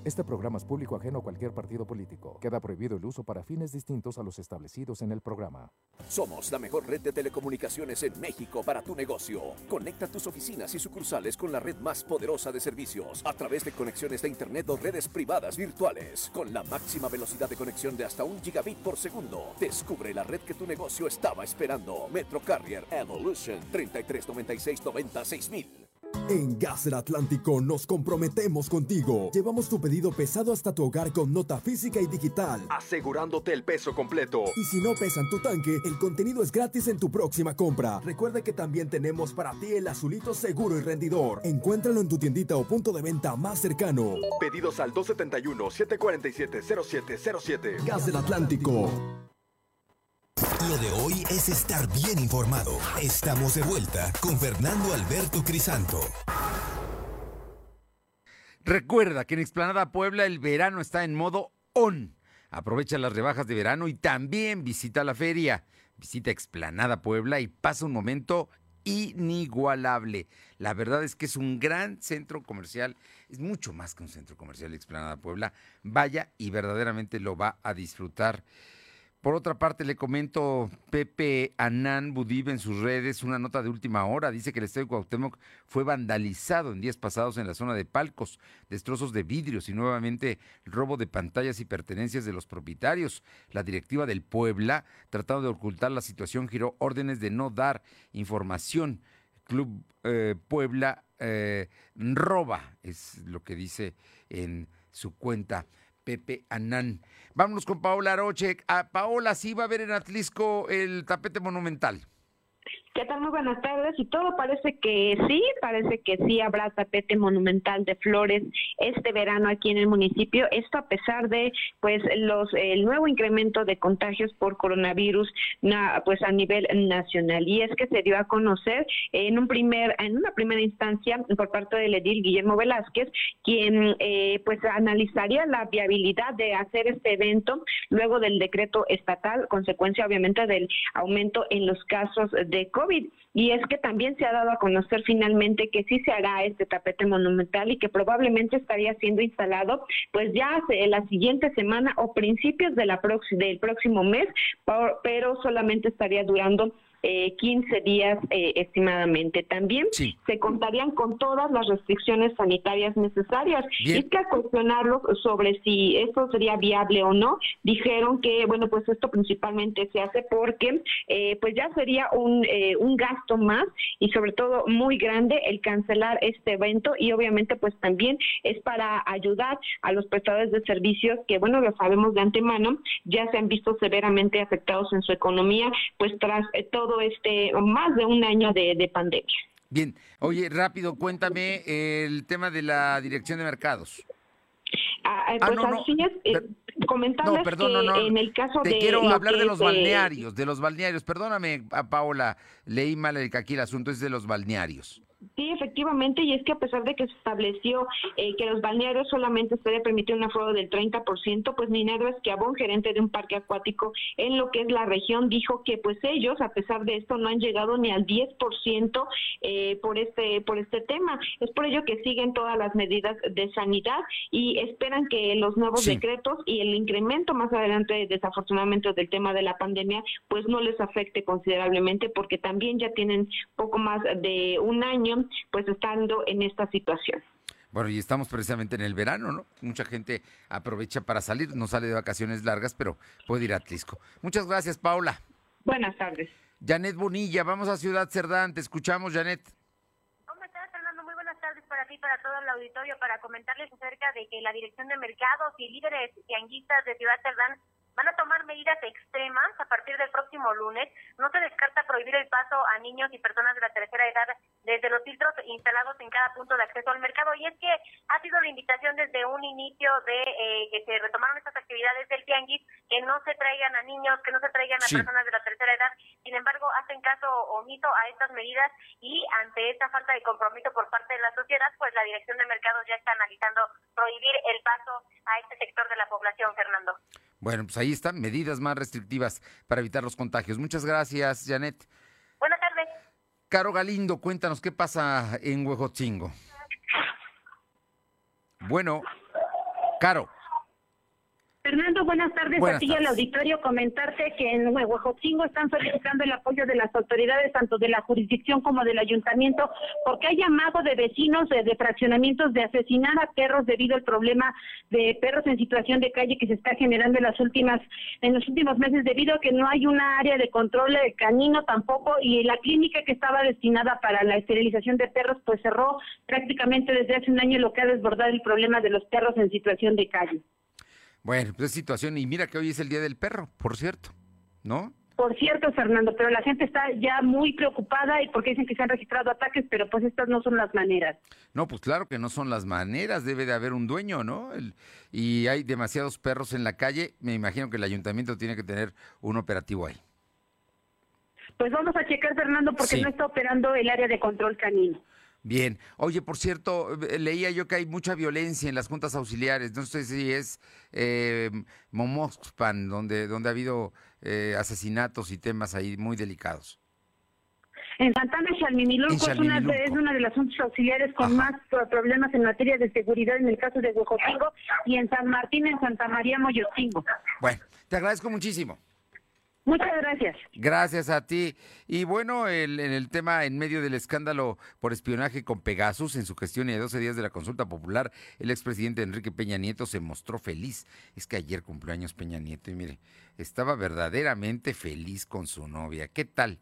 Este programa es público ajeno a cualquier partido político. Queda prohibido el uso para fines distintos a los establecidos en el programa. Somos la mejor red de telecomunicaciones en México para tu negocio. Conecta tus oficinas y sucursales con la red más poderosa de servicios a través de conexiones de Internet o redes privadas virtuales. Con la máxima velocidad de conexión de hasta un gigabit por segundo. Descubre la red que tu negocio estaba esperando. Metro Carrier Evolution 3396 en Gas del Atlántico nos comprometemos contigo. Llevamos tu pedido pesado hasta tu hogar con nota física y digital, asegurándote el peso completo. Y si no pesan tu tanque, el contenido es gratis en tu próxima compra. Recuerda que también tenemos para ti el azulito seguro y rendidor. Encuéntralo en tu tiendita o punto de venta más cercano. Pedidos al 271-747-0707. Gas del Atlántico. Lo de hoy es estar bien informado. Estamos de vuelta con Fernando Alberto Crisanto. Recuerda que en Explanada Puebla el verano está en modo on. Aprovecha las rebajas de verano y también visita la feria. Visita Explanada Puebla y pasa un momento inigualable. La verdad es que es un gran centro comercial, es mucho más que un centro comercial Explanada Puebla. Vaya y verdaderamente lo va a disfrutar. Por otra parte, le comento Pepe Anán Budib en sus redes una nota de última hora. Dice que el estadio Cuauhtémoc fue vandalizado en días pasados en la zona de palcos, destrozos de vidrios y nuevamente robo de pantallas y pertenencias de los propietarios. La directiva del Puebla, tratando de ocultar la situación, giró órdenes de no dar información. Club eh, Puebla eh, roba, es lo que dice en su cuenta Pepe Anán. Vámonos con Paola Aroche. A Paola, sí va a ver en Atlisco el tapete monumental. ¿Qué tal? Muy buenas tardes. Y todo parece que sí, parece que sí habrá tapete monumental de flores este verano aquí en el municipio. Esto a pesar de, pues, los el nuevo incremento de contagios por coronavirus, pues, a nivel nacional. Y es que se dio a conocer en un primer, en una primera instancia por parte del edil Guillermo Velázquez, quien, eh, pues, analizaría la viabilidad de hacer este evento luego del decreto estatal, consecuencia obviamente del aumento en los casos de COVID y es que también se ha dado a conocer finalmente que sí se hará este tapete monumental y que probablemente estaría siendo instalado pues ya la siguiente semana o principios de la del próximo mes, pero solamente estaría durando eh, 15 días eh, estimadamente. También se contarían con todas las restricciones sanitarias necesarias. Y es que al cuestionarlos sobre si esto sería viable o no, dijeron que, bueno, pues esto principalmente se hace porque eh, pues ya sería un, eh, un gasto más y sobre todo muy grande el cancelar este evento y obviamente pues también es para ayudar a los prestadores de servicios que, bueno, lo sabemos de antemano, ya se han visto severamente afectados en su economía, pues tras todo este más de un año de, pandemia. Bien, oye, rápido, cuéntame el tema de la dirección de mercados. Ah, eh, ah, pues así es, eh, comentarles que en el caso Te de... quiero hablar de los balnearios, de los balnearios. Perdóname, Paola, leí mal el, aquí el asunto, es de los balnearios. Sí, efectivamente, y es que a pesar de que se estableció eh, que los balnearios solamente se debe permitir un aforo del 30%, pues Minerva Esquiabón, gerente de un parque acuático en lo que es la región, dijo que pues ellos, a pesar de esto, no han llegado ni al 10% eh, por, este, por este tema. Es por ello que siguen todas las medidas de sanidad y esperan que los nuevos decretos y el incremento más adelante, desafortunadamente, del tema de la pandemia, pues no les afecte considerablemente porque también ya tienen poco más de un año pues estando en esta situación. Bueno, y estamos precisamente en el verano, ¿no? Mucha gente aprovecha para salir, no sale de vacaciones largas, pero puede ir a Atlisco. Muchas gracias, Paula. Buenas tardes. Janet Bonilla, vamos a Ciudad Cerdán, te escuchamos, Janet. ¿Cómo estás, Fernando? Muy buenas tardes para ti, para todo el auditorio, para comentarles acerca de que la Dirección de Mercados y líderes tianguistas de Ciudad Cerdán van a tomar medidas extremas a partir del próximo lunes. No se descarta prohibir el paso a niños y personas de la tercera edad desde los filtros instalados en cada punto de acceso al mercado. Y es que ha sido la invitación desde un inicio de eh, que se retomaron estas actividades del tianguis, que no se traigan a niños, que no se traigan a personas de la tercera edad. Sin embargo, hacen caso omiso a estas medidas y ante esta falta de compromiso por parte de la sociedad, pues la Dirección de Mercados ya está analizando prohibir el paso a este sector de la población, Fernando. Bueno, pues ahí están medidas más restrictivas para evitar los contagios. Muchas gracias, Janet. Buenas tardes. Caro Galindo, cuéntanos qué pasa en Huejotzingo. Bueno. Caro. Fernando, buenas tardes. Buenas Aquí al auditorio comentarte que en Huejotzingo están solicitando el apoyo de las autoridades, tanto de la jurisdicción como del ayuntamiento, porque hay llamado de vecinos de, de fraccionamientos de asesinar a perros debido al problema de perros en situación de calle que se está generando en las últimas, en los últimos meses, debido a que no hay una área de control de canino tampoco, y la clínica que estaba destinada para la esterilización de perros, pues cerró prácticamente desde hace un año, lo que ha desbordado el problema de los perros en situación de calle. Bueno, pues es situación. Y mira que hoy es el Día del Perro, por cierto, ¿no? Por cierto, Fernando, pero la gente está ya muy preocupada y porque dicen que se han registrado ataques, pero pues estas no son las maneras. No, pues claro que no son las maneras, debe de haber un dueño, ¿no? El- y hay demasiados perros en la calle, me imagino que el ayuntamiento tiene que tener un operativo ahí. Pues vamos a checar, Fernando, porque Sí. no está operando el área de control canino. Bien. Oye, por cierto, leía yo que hay mucha violencia en las juntas auxiliares. No sé si es eh, Momoxpan, donde, donde ha habido eh, asesinatos y temas ahí muy delicados. En Santana, Chalmimilulco es una, de, es una de las juntas auxiliares con más pro- problemas en materia de seguridad en el caso de Huejotingo y en San Martín, en Santa María, Moyotingo. Bueno, te agradezco muchísimo. Muchas gracias. Gracias a ti. Y bueno, el- en el tema, en medio del escándalo por espionaje con Pegasus, en su gestión y a 12 días de la consulta popular, el expresidente Enrique Peña Nieto se mostró feliz. Es que ayer cumplió años Peña Nieto y mire, estaba verdaderamente feliz con su novia. ¿Qué tal?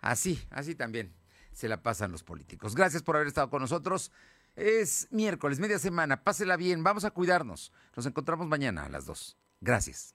Así, así también se la pasan los políticos. Gracias por haber estado con nosotros. Es miércoles, media semana. Pásela bien, vamos a cuidarnos. Nos encontramos mañana a las 2. Gracias.